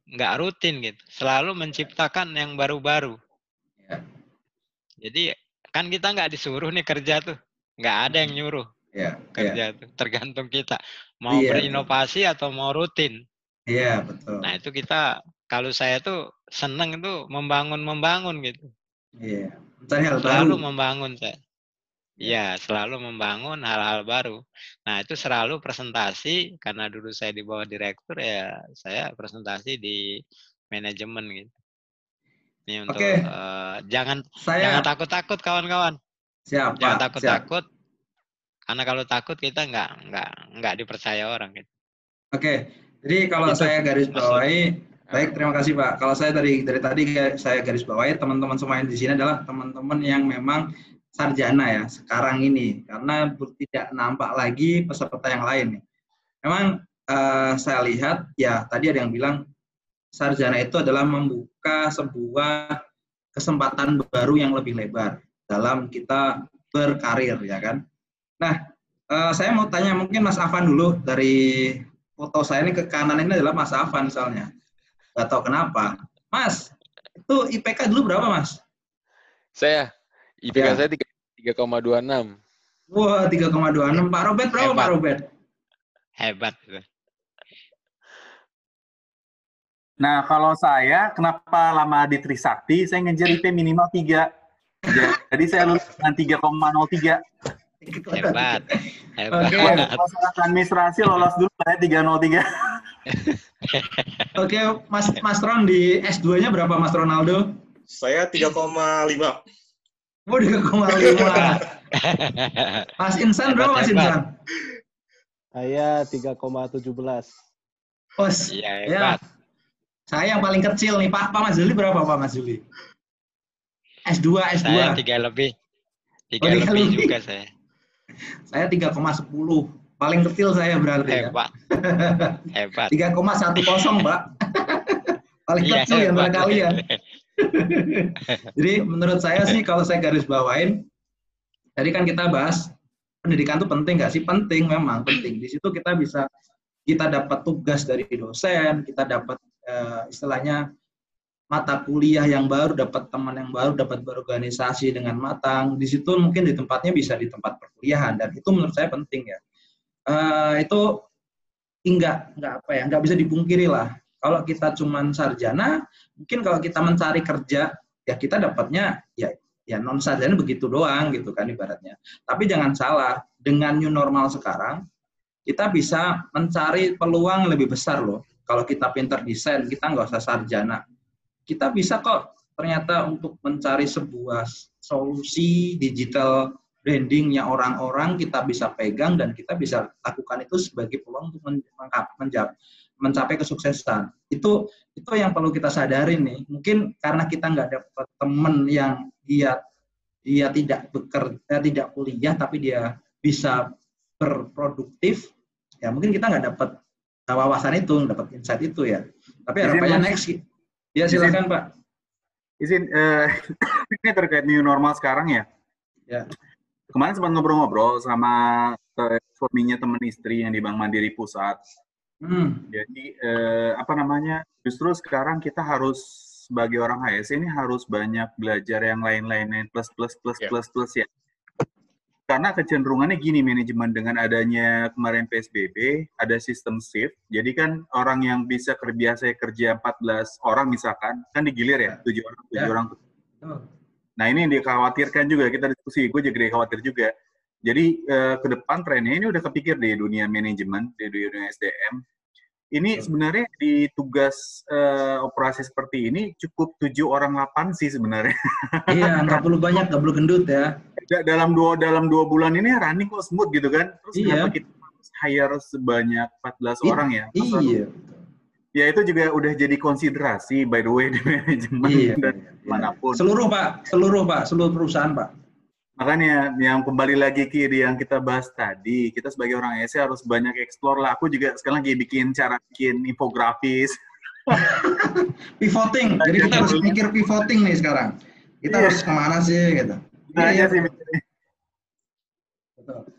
nggak rutin gitu, selalu menciptakan yang baru-baru. Ya. Jadi kan kita nggak disuruh nih kerja tuh nggak ada yang nyuruh yeah, kerja yeah. tuh tergantung kita mau yeah, berinovasi atau mau rutin iya yeah, betul nah itu kita kalau saya tuh seneng tuh membangun membangun gitu iya yeah. selalu baru. membangun saya Iya, selalu membangun hal-hal baru. Nah, itu selalu presentasi karena dulu saya di bawah direktur ya, saya presentasi di manajemen gitu. Ini untuk Oke. eh, jangan Saya jangan takut-takut kawan-kawan. siap, Jangan takut-takut. Karena kalau takut kita nggak nggak nggak dipercaya orang gitu. Oke. Jadi kalau Itu saya garis bawahi, baik terima kasih Pak. Kalau saya dari dari tadi saya garis bawahi teman-teman semua yang di sini adalah teman-teman yang memang sarjana ya sekarang ini karena tidak nampak lagi peserta yang lain. Memang eh, saya lihat ya tadi ada yang bilang sarjana itu adalah membuka sebuah kesempatan baru yang lebih lebar dalam kita berkarir ya kan. Nah, eh, saya mau tanya mungkin Mas Afan dulu dari foto saya ini ke kanan ini adalah Mas Afan misalnya. Gak tahu kenapa. Mas, itu IPK dulu berapa Mas? Saya IPK Ya. saya tiga 3,26. Wah, 3,26. Pak Robert berapa Hebat. Pak Robert? Hebat gitu. Nah, kalau saya, kenapa lama di Trisakti, saya ngejar IP minimal 3. Jadi saya lulus dengan 3,03. Hebat. Hebat. Oke. Kalau salah administrasi lolos dulu saya 303. Oke, Mas Mas Ron di S2-nya berapa Mas Ronaldo? Saya 3,5. Oh, 3,5. Mas Insan berapa Mas Hebat, hebat. Insan? Saya 3,17. Oh, Iya, ya. Hebat. Saya yang paling kecil nih, Pak. Pak Mas Juli berapa Pak Mas Juli? S2, S2. Saya tiga lebih. Tiga Oh, tiga lebih lebih. juga saya. Saya 3,10. Paling kecil saya berarti ya. Hebat. Hebat. 3,10, Pak. paling Iya, kecil ya antara hebat. kalian. Jadi menurut saya sih kalau saya garis bawain, tadi kan kita bahas pendidikan itu penting nggak sih? Penting memang penting. Di situ kita bisa kita dapat tugas dari dosen, kita dapat eh, istilahnya mata kuliah yang baru, dapat teman yang baru, dapat berorganisasi dengan matang. Di situ mungkin di tempatnya bisa di tempat perkuliahan dan itu menurut saya penting ya. Eh, itu enggak enggak apa ya, enggak bisa dipungkiri lah. Kalau kita cuman sarjana, mungkin kalau kita mencari kerja, ya kita dapatnya ya ya non sarjana begitu doang gitu kan ibaratnya. Tapi jangan salah, dengan new normal sekarang kita bisa mencari peluang lebih besar loh. Kalau kita pinter desain, kita nggak usah sarjana. Kita bisa kok ternyata untuk mencari sebuah solusi digital brandingnya orang-orang kita bisa pegang dan kita bisa lakukan itu sebagai peluang untuk mencapai kesuksesan. Itu itu yang perlu kita sadari nih. Mungkin karena kita nggak dapat temen yang dia dia tidak bekerja, tidak kuliah tapi dia bisa berproduktif, ya mungkin kita nggak dapat wawasan itu, dapat insight itu ya. Tapi Izin, harapannya next, ya silakan Pak. Izin, eh, ini terkait new normal sekarang ya. Ya. Kemarin sempat ngobrol-ngobrol sama eh, suaminya teman istri yang di Bank Mandiri Pusat. Hmm. Jadi eh, apa namanya? Justru sekarang kita harus sebagai orang HSC ini harus banyak belajar yang lain-lainnya plus plus plus Ya. plus plus ya. Karena kecenderungannya gini manajemen dengan adanya kemarin PSBB ada sistem shift. Jadi kan orang yang bisa terbiasa kerja 14 orang misalkan kan digilir ya, tujuh orang, tujuh Ya. orang. Nah ini yang dikhawatirkan juga kita diskusi, gue juga khawatir juga. Jadi eh, ke depan trennya ini udah kepikir di dunia manajemen, di dunia SDM. Ini sebenarnya di tugas eh, operasi seperti ini cukup tujuh orang lapan sih sebenarnya. Iya, nggak perlu banyak, nggak perlu gendut ya. Da- dalam dua dalam dua bulan ini running kok smooth gitu kan. Terus Iya. kenapa kita harus hire sebanyak 14 I- orang ya? Masa- Iya. Ya itu juga udah jadi konsiderasi by the way di manajemen Iya. dan iya. mana pun. Seluruh Pak, seluruh Pak, seluruh perusahaan Pak. Makanya yang kembali lagi ke yang kita bahas tadi, kita sebagai orang ESE harus banyak explore lah. Aku juga sekarang lagi bikin cara bikin infografis. Pivoting, jadi kita harus mikir pivoting nih sekarang. Kita Iya. harus ke mana sih gitu. Nah, Iya, sih.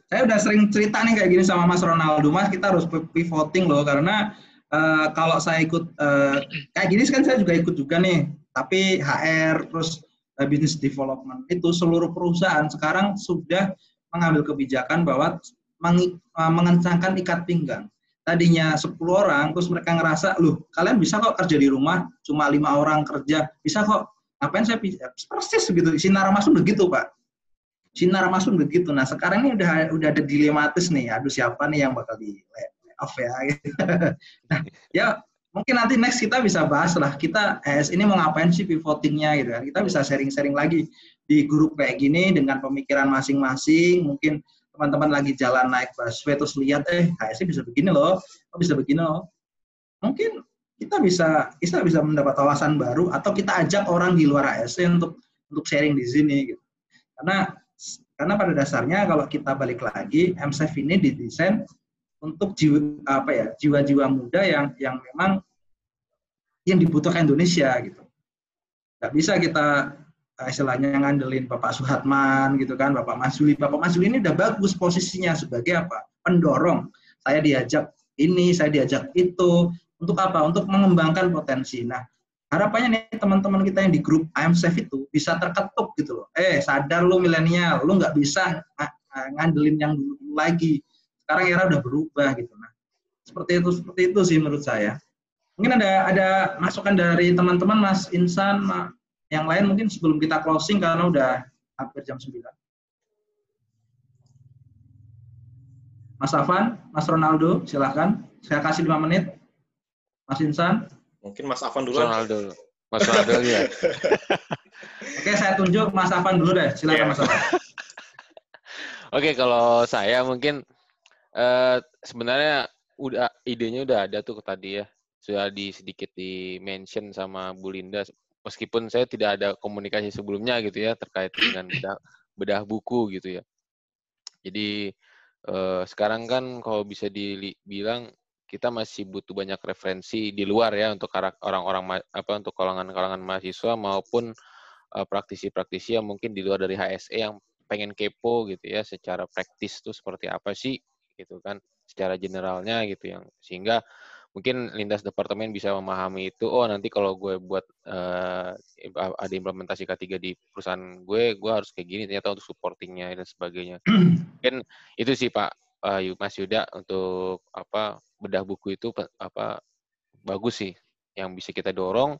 Saya udah sering cerita nih kayak gini sama Mas Ronaldo, Mas kita harus pivoting loh karena eh, kalau saya ikut eh, kayak gini kan saya juga ikut juga nih, tapi HR terus business development itu seluruh perusahaan sekarang sudah mengambil kebijakan bahwa eh, mengencangkan ikat pinggang. Tadinya 10 orang, terus mereka ngerasa, loh kalian bisa kok kerja di rumah, cuma lima orang kerja, bisa kok. Ngapain saya pi- persis begitu, sinar masuk begitu Pak. sinar masuk begitu. Nah sekarang ini udah udah ada dilematis nih, aduh siapa nih yang bakal di off ya. nah ya mungkin nanti next kita bisa bahas lah kita es ini mau ngapain sih pivotingnya gitu kan. Kita bisa sharing-sharing lagi di grup kayak gini dengan pemikiran masing-masing. Mungkin teman-teman lagi jalan naik busway terus lihat eh HSI bisa begini loh, oh, bisa begini loh. Mungkin kita bisa kita bisa mendapat wawasan baru atau kita ajak orang di luar ASC untuk untuk sharing di sini gitu. Karena karena pada dasarnya kalau kita balik lagi MSF ini didesain untuk jiwa apa ya jiwa-jiwa muda yang yang memang yang dibutuhkan Indonesia gitu. Gak bisa kita eh, istilahnya ngandelin Bapak Suhatman gitu kan, Bapak Masuli. Bapak Masuli ini udah bagus posisinya sebagai apa? Pendorong. Saya diajak ini, saya diajak itu, untuk apa? Untuk mengembangkan potensi. Nah, harapannya nih teman-teman kita yang di grup I'm Safe itu bisa terketuk gitu loh. Eh, sadar lu milenial, lu nggak bisa ngandelin yang dulu lagi. Sekarang era udah berubah gitu. Nah, seperti itu seperti itu sih menurut saya. Mungkin ada ada masukan dari teman-teman Mas Insan, yang lain mungkin sebelum kita closing karena udah hampir jam 9. Mas Afan, Mas Ronaldo, silahkan. Saya kasih lima menit. Mas Insan? Mungkin Mas Afan dulu. Ronaldo. Mas Ronaldo ya. Oke, saya tunjuk Mas Afan dulu deh. Silakan yeah. Mas Afan. Oke, kalau saya mungkin uh, sebenarnya udah idenya udah ada tuh tadi ya. Sudah di sedikit di mention sama Bu Linda meskipun saya tidak ada komunikasi sebelumnya gitu ya terkait dengan bedah, bedah buku gitu ya. Jadi uh, sekarang kan kalau bisa dibilang kita masih butuh banyak referensi di luar ya untuk orang-orang apa untuk kalangan-kalangan mahasiswa maupun uh, praktisi-praktisi yang mungkin di luar dari HSE yang pengen kepo gitu ya secara praktis tuh seperti apa sih gitu kan secara generalnya gitu yang sehingga mungkin lintas departemen bisa memahami itu. Oh nanti kalau gue buat uh, ada implementasi K3 di perusahaan gue gue harus kayak gini ternyata untuk supportingnya dan sebagainya. Mungkin itu sih Pak. Uh, Mas Yuda untuk apa bedah buku itu apa bagus sih yang bisa kita dorong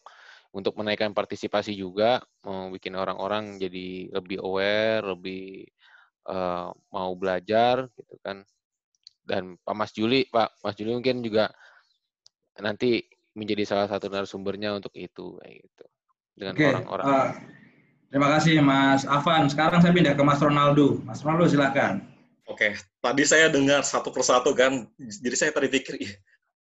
untuk menaikkan partisipasi juga mau bikin orang-orang jadi lebih aware lebih uh, mau belajar gitu kan. Dan Pak Mas Juli Pak Mas Juli mungkin juga nanti menjadi salah satu narasumbernya untuk itu kayak gitu dengan orang-orang. Okay. Uh, terima kasih Mas Afan. Sekarang saya pindah ke Mas Ronaldo. Mas Ronaldo silakan. Oke, tadi saya dengar satu persatu kan, jadi saya tadi pikir, ih,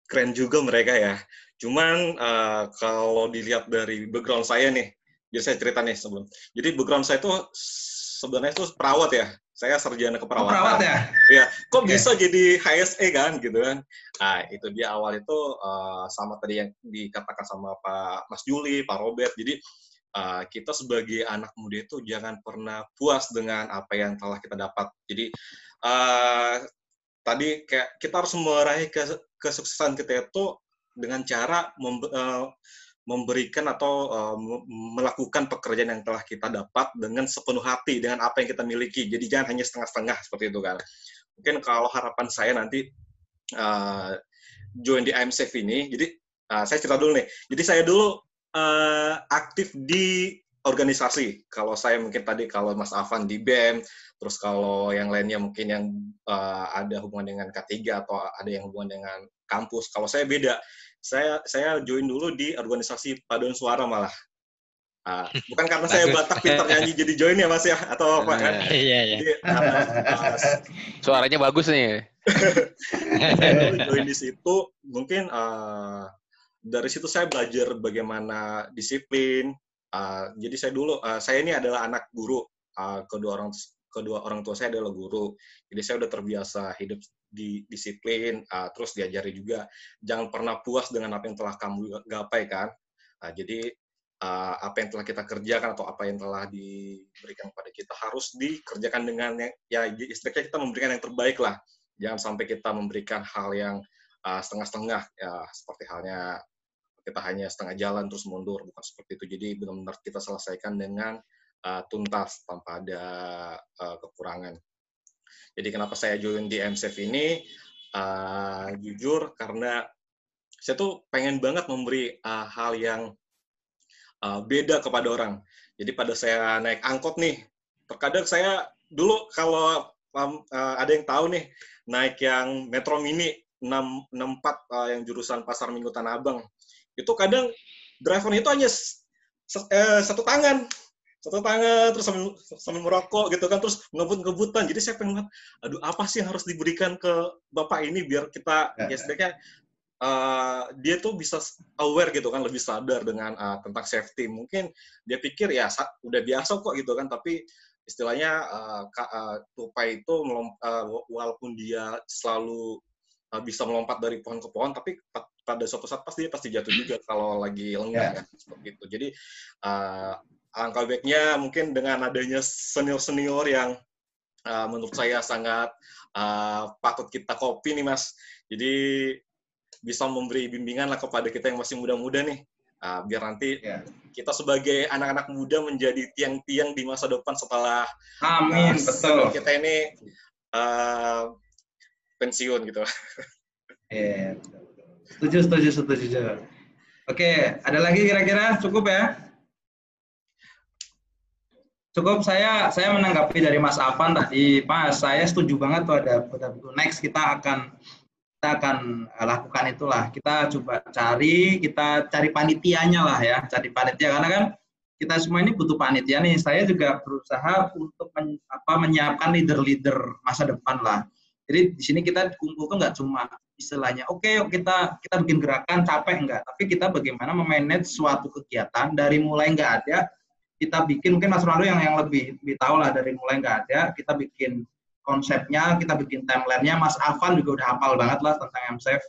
keren juga mereka ya. Cuman uh, kalau dilihat dari background saya nih, jadi saya cerita nih sebelum. Jadi background saya itu sebenarnya itu perawat ya. Saya sarjana keperawatan. Oh, perawat ya? Iya. Kok okay. bisa jadi HSE kan gitu kan? Nah, itu dia awal itu uh, sama tadi yang dikatakan sama Pak Mas Juli, Pak Robert. Jadi uh, kita sebagai anak muda itu jangan pernah puas dengan apa yang telah kita dapat. Jadi uh, tadi kayak kita harus meraih kesuksesan kita itu dengan cara mem, uh, memberikan atau uh, melakukan pekerjaan yang telah kita dapat dengan sepenuh hati dengan apa yang kita miliki. Jadi jangan hanya setengah-setengah seperti itu kan. Mungkin kalau harapan saya nanti uh, join di IMSF ini, jadi uh, saya cerita dulu nih. Jadi saya dulu uh, aktif di organisasi. Kalau saya mungkin tadi kalau Mas Afan di BEM, terus kalau yang lainnya mungkin yang uh, ada hubungan dengan K3 atau ada yang hubungan dengan kampus. Kalau saya beda, saya saya join dulu di organisasi paduan suara malah. Uh, bukan karena saya Batak pintar nyanyi jadi join ya Mas ya atau apa kan? Iya iya. Jadi, uh, Suaranya bagus nih. join di situ mungkin uh, dari situ saya belajar bagaimana disiplin, Uh, jadi saya dulu, uh, saya ini adalah anak guru. Uh, kedua orang kedua orang tua saya adalah guru. Jadi saya udah terbiasa hidup di disiplin, uh, terus diajari juga jangan pernah puas dengan apa yang telah kamu gapai kan. Uh, jadi uh, apa yang telah kita kerjakan atau apa yang telah diberikan kepada kita harus dikerjakan dengan yang, ya istilahnya kita memberikan yang terbaik lah. Jangan sampai kita memberikan hal yang setengah-setengah ya seperti halnya kita hanya setengah jalan terus mundur bukan seperti itu jadi benar-benar kita selesaikan dengan uh, tuntas tanpa ada uh, kekurangan jadi kenapa saya join di MCF ini? Uh, jujur karena saya tuh pengen banget memberi uh, hal yang uh, beda kepada orang. Jadi pada saya naik angkot nih terkadang saya dulu kalau um, uh, ada yang tahu nih naik yang Metro Mini 664 uh, yang jurusan Pasar Minggu Tanah Abang. Itu kadang drivernya itu hanya uh, satu tangan satu tangan terus sambil, sambil merokok gitu kan terus ngebut-ngebutan. Jadi saya pengen aduh apa sih yang harus diberikan ke bapak ini biar kita ya, setidaknya uh, dia tuh bisa aware gitu kan lebih sadar dengan uh, tentang safety. Mungkin dia pikir ya udah biasa kok gitu kan. Tapi istilahnya uh, uh, tupai itu uh, walaupun dia selalu uh, bisa melompat dari pohon ke pohon tapi pada suatu saat pasti dia pasti jatuh juga kalau lagi lengah yeah. kan seperti itu. Jadi uh, alangkah baiknya mungkin dengan adanya senior-senior yang uh, menurut saya sangat uh, patut kita kopi nih mas. Jadi bisa memberi bimbingan lah kepada kita yang masih muda-muda nih. Uh, biar nanti yeah. kita sebagai anak-anak muda menjadi tiang-tiang di masa depan setelah Amin, uh, betul. kita ini uh, pensiun gitu. Iya, yeah, setuju, setuju, setuju. Oke, ada lagi kira-kira cukup ya? Cukup saya saya menanggapi dari Mas Afan tadi, Mas, saya setuju banget tuh ada buku next kita akan kita akan eh, lakukan itulah. Kita coba cari, kita cari panitianya lah ya, cari panitia karena kan kita semua ini butuh panitia nih. Saya juga berusaha untuk men, apa, menyiapkan leader-leader masa depan lah. Jadi di sini kita kumpul tuh nggak cuma istilahnya, oke okay, kita kita bikin gerakan capek enggak, tapi kita bagaimana memanage suatu kegiatan dari mulai nggak ada kita bikin mungkin Mas Ronaldo yang yang lebih lebih tahu lah dari mulai nggak ada. Kita bikin konsepnya kita bikin timelinenya. Mas Afan juga udah hafal banget lah tentang MSF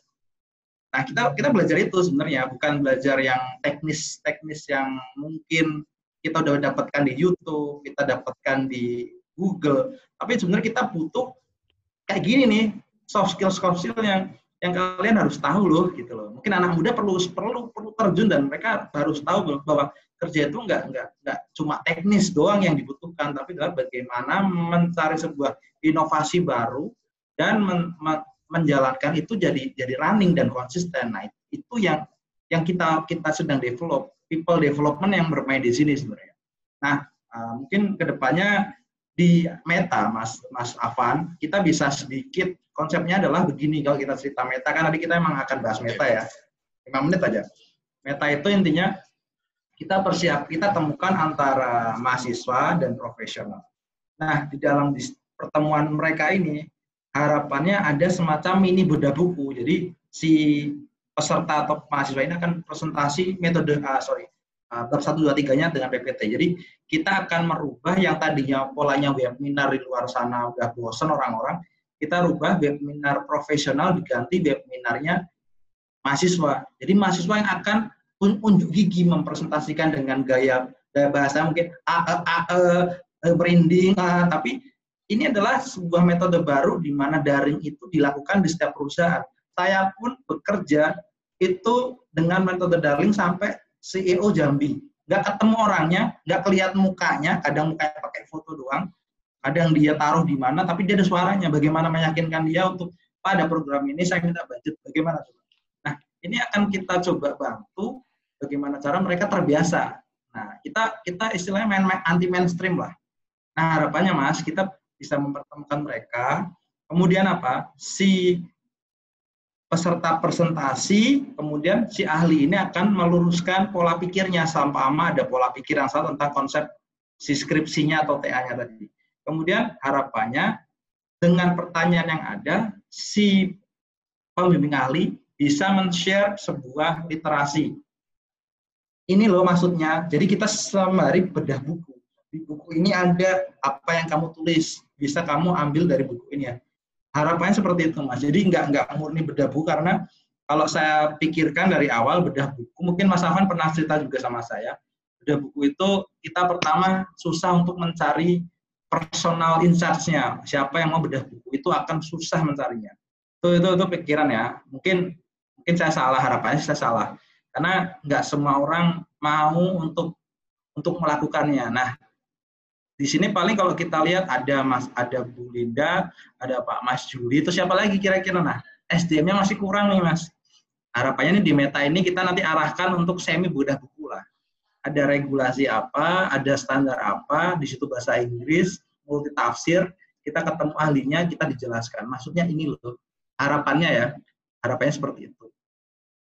nah kita kita belajar itu sebenarnya bukan belajar yang teknis teknis yang mungkin kita udah dapatkan di YouTube kita dapatkan di Google. Tapi sebenarnya kita butuh kayak gini nih soft skill soft skill yang yang kalian harus tahu loh gitu loh. Mungkin anak muda perlu perlu perlu terjun dan mereka harus tahu bahwa kerja itu nggak nggak nggak cuma teknis doang yang dibutuhkan, tapi adalah bagaimana mencari sebuah inovasi baru dan men, men, menjalankan itu jadi jadi running dan konsisten. Nah itu yang yang kita kita sedang develop people development yang bermain di sini sebenarnya. Nah uh, mungkin ke depannya di Meta, Mas Mas Avan, kita bisa sedikit konsepnya adalah begini kalau kita cerita Meta kan tadi kita emang akan bahas Meta ya, lima menit aja. Meta itu intinya kita persiap kita temukan antara mahasiswa dan profesional. Nah, di dalam pertemuan mereka ini harapannya ada semacam mini bedah buku. Jadi si peserta atau mahasiswa ini akan presentasi metode uh, sorry uh, bab satu dua tiganya dengan PPT. Jadi kita akan merubah yang tadinya polanya webinar di luar sana udah bosen orang-orang, kita rubah webinar profesional diganti webinarnya mahasiswa. Jadi mahasiswa yang akan unjuk gigi mempresentasikan dengan gaya gaya bahasa mungkin a, a, a, a, branding, a, tapi ini adalah sebuah metode baru di mana daring itu dilakukan di setiap perusahaan. Saya pun bekerja itu dengan metode daring sampai CEO Jambi. Nggak ketemu orangnya, nggak kelihatan mukanya, kadang mukanya pakai foto doang, kadang dia taruh di mana, tapi dia ada suaranya. Bagaimana meyakinkan dia untuk pada program ini saya minta budget, bagaimana? Nah, ini akan kita coba bantu bagaimana cara mereka terbiasa. Nah, kita kita istilahnya main, main anti mainstream lah. Nah, harapannya Mas, kita bisa mempertemukan mereka. Kemudian apa? Si peserta presentasi, kemudian si ahli ini akan meluruskan pola pikirnya sama ada pola pikir yang salah tentang konsep si skripsinya atau TA-nya tadi. Kemudian harapannya dengan pertanyaan yang ada, si pembimbing ahli bisa men-share sebuah literasi ini loh maksudnya. Jadi kita sembari bedah buku. Di buku ini ada apa yang kamu tulis. Bisa kamu ambil dari buku ini ya. Harapannya seperti itu mas. Jadi nggak nggak murni bedah buku karena kalau saya pikirkan dari awal bedah buku, mungkin Mas Afan pernah cerita juga sama saya. Bedah buku itu kita pertama susah untuk mencari personal in nya Siapa yang mau bedah buku itu akan susah mencarinya. Itu itu itu pikiran ya. Mungkin mungkin saya salah harapannya saya salah karena nggak semua orang mau untuk untuk melakukannya. Nah, di sini paling kalau kita lihat ada Mas ada Bu Linda, ada Pak Mas Juli, itu siapa lagi kira-kira? Nah, SDM-nya masih kurang nih Mas. Harapannya nih di Meta ini kita nanti arahkan untuk semi budah buku lah. Ada regulasi apa, ada standar apa, di situ bahasa Inggris, multi tafsir, kita ketemu ahlinya, kita dijelaskan. Maksudnya ini loh, harapannya ya, harapannya seperti itu.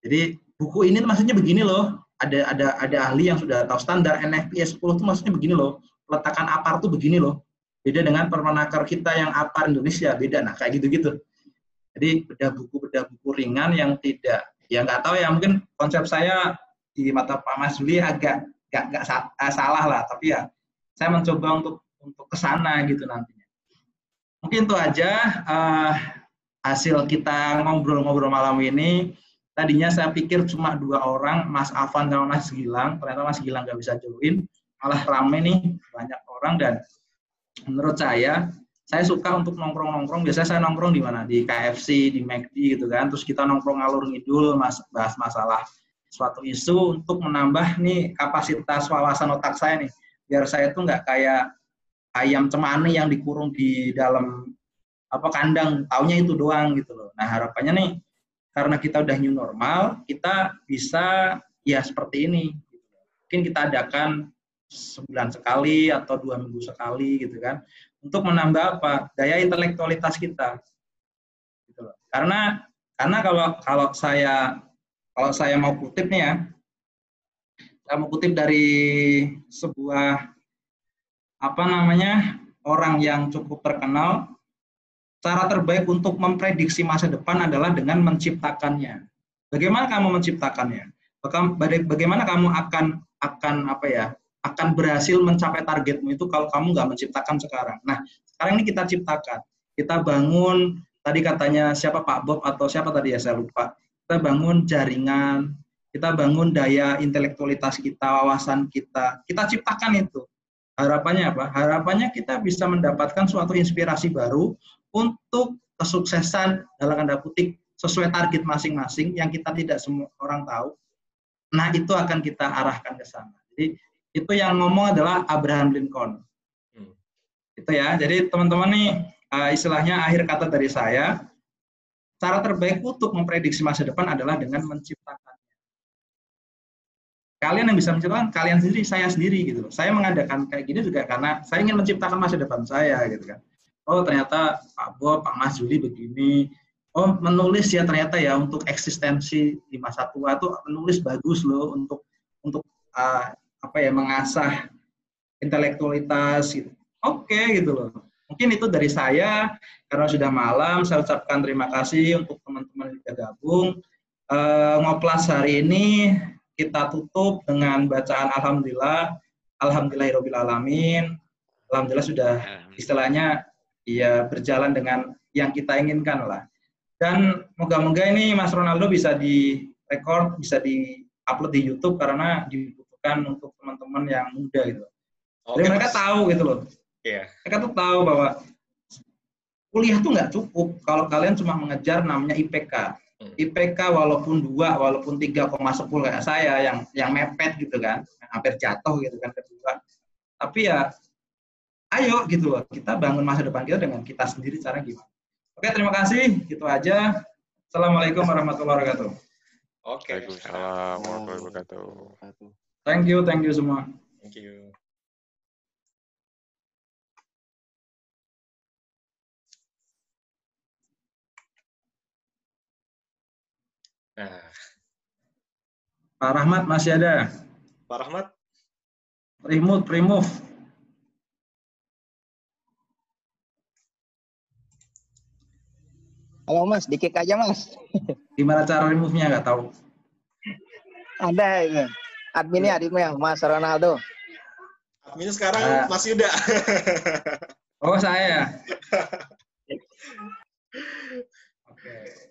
Jadi buku ini maksudnya begini loh, ada ada ada ahli yang sudah tahu standar NFPS 10 itu maksudnya begini loh, peletakan apar tuh begini loh. Beda dengan permenaker kita yang apar Indonesia, beda. Nah kayak gitu-gitu. Jadi bedah buku bedah buku ringan yang tidak. Ya nggak tahu ya. Mungkin konsep saya di mata Pak Mas Juli agak nggak nggak eh, salah lah. Tapi ya saya mencoba untuk untuk ke sana gitu nantinya. Mungkin itu aja uh, hasil kita ngobrol-ngobrol malam ini tadinya saya pikir cuma dua orang Mas Afan sama Mas Gilang ternyata Mas Gilang nggak bisa join malah rame nih banyak orang dan menurut saya saya suka untuk nongkrong-nongkrong. Biasanya saya nongkrong di mana? Di KFC, di McD gitu kan. Terus kita nongkrong ngalur ngidul, mas, bahas masalah suatu isu untuk menambah nih kapasitas wawasan otak saya nih. Biar saya tuh nggak kayak ayam cemani yang dikurung di dalam apa kandang, taunya itu doang gitu loh. Nah harapannya nih karena kita udah new normal, kita bisa ya seperti ini. Mungkin kita adakan sebulan sekali atau dua minggu sekali gitu kan. Untuk menambah apa? Daya intelektualitas kita. Gitu karena karena kalau kalau saya kalau saya mau kutip nih ya saya mau kutip dari sebuah apa namanya orang yang cukup terkenal cara terbaik untuk memprediksi masa depan adalah dengan menciptakannya bagaimana kamu menciptakannya bagaimana kamu akan akan apa ya akan berhasil mencapai targetmu itu kalau kamu nggak menciptakan sekarang. Nah, sekarang ini kita ciptakan. Kita bangun, tadi katanya siapa Pak Bob atau siapa tadi ya saya lupa. Kita bangun jaringan, kita bangun daya intelektualitas kita, wawasan kita. Kita ciptakan itu. Harapannya apa? Harapannya kita bisa mendapatkan suatu inspirasi baru untuk kesuksesan dalam tanda kutip sesuai target masing-masing yang kita tidak semua orang tahu. Nah, itu akan kita arahkan ke sana. Jadi itu yang ngomong adalah Abraham Lincoln. Hmm. Itu ya. Jadi teman-teman nih uh, istilahnya akhir kata dari saya, cara terbaik untuk memprediksi masa depan adalah dengan menciptakan. Kalian yang bisa menciptakan kalian sendiri, saya sendiri gitu. Saya mengadakan kayak gini juga karena saya ingin menciptakan masa depan saya gitu kan. Oh ternyata Pak Bob, Pak Mas Juli begini. Oh menulis ya ternyata ya untuk eksistensi di masa tua tuh menulis bagus loh untuk untuk uh, apa ya mengasah intelektualitas gitu. Oke okay, gitu loh. Mungkin itu dari saya karena sudah malam saya ucapkan terima kasih untuk teman-teman yang sudah gabung. E, ngoplas hari ini kita tutup dengan bacaan alhamdulillah alhamdulillahirobbilalamin. Alhamdulillah sudah istilahnya ya berjalan dengan yang kita inginkan lah. Dan moga-moga ini Mas Ronaldo bisa di record, bisa di upload di YouTube karena di dibutuhkan untuk teman-teman yang muda gitu. Oke, Jadi mereka mas. tahu gitu loh. Yeah. Mereka tuh tahu bahwa kuliah tuh nggak cukup kalau kalian cuma mengejar namanya IPK. Hmm. IPK walaupun dua, walaupun 3,10 kayak saya yang yang mepet gitu kan, hampir jatuh gitu kan kedua. Tapi ya ayo gitu loh, kita bangun masa depan kita dengan kita sendiri cara gimana. Oke, terima kasih. Gitu aja. Assalamualaikum warahmatullahi wabarakatuh. Oke. Waalaikumsalam warahmatullahi wabarakatuh. Thank you, thank you semua. Thank you. Nah. Pak Rahmat masih ada? Pak Rahmat? Remove, remove. Halo Mas, dikick aja Mas. Gimana cara remove-nya nggak tahu? Ada ini. Adminnya adminnya Mas Ronaldo. Adminnya sekarang uh, Mas Yuda. oh saya. Oke. Okay.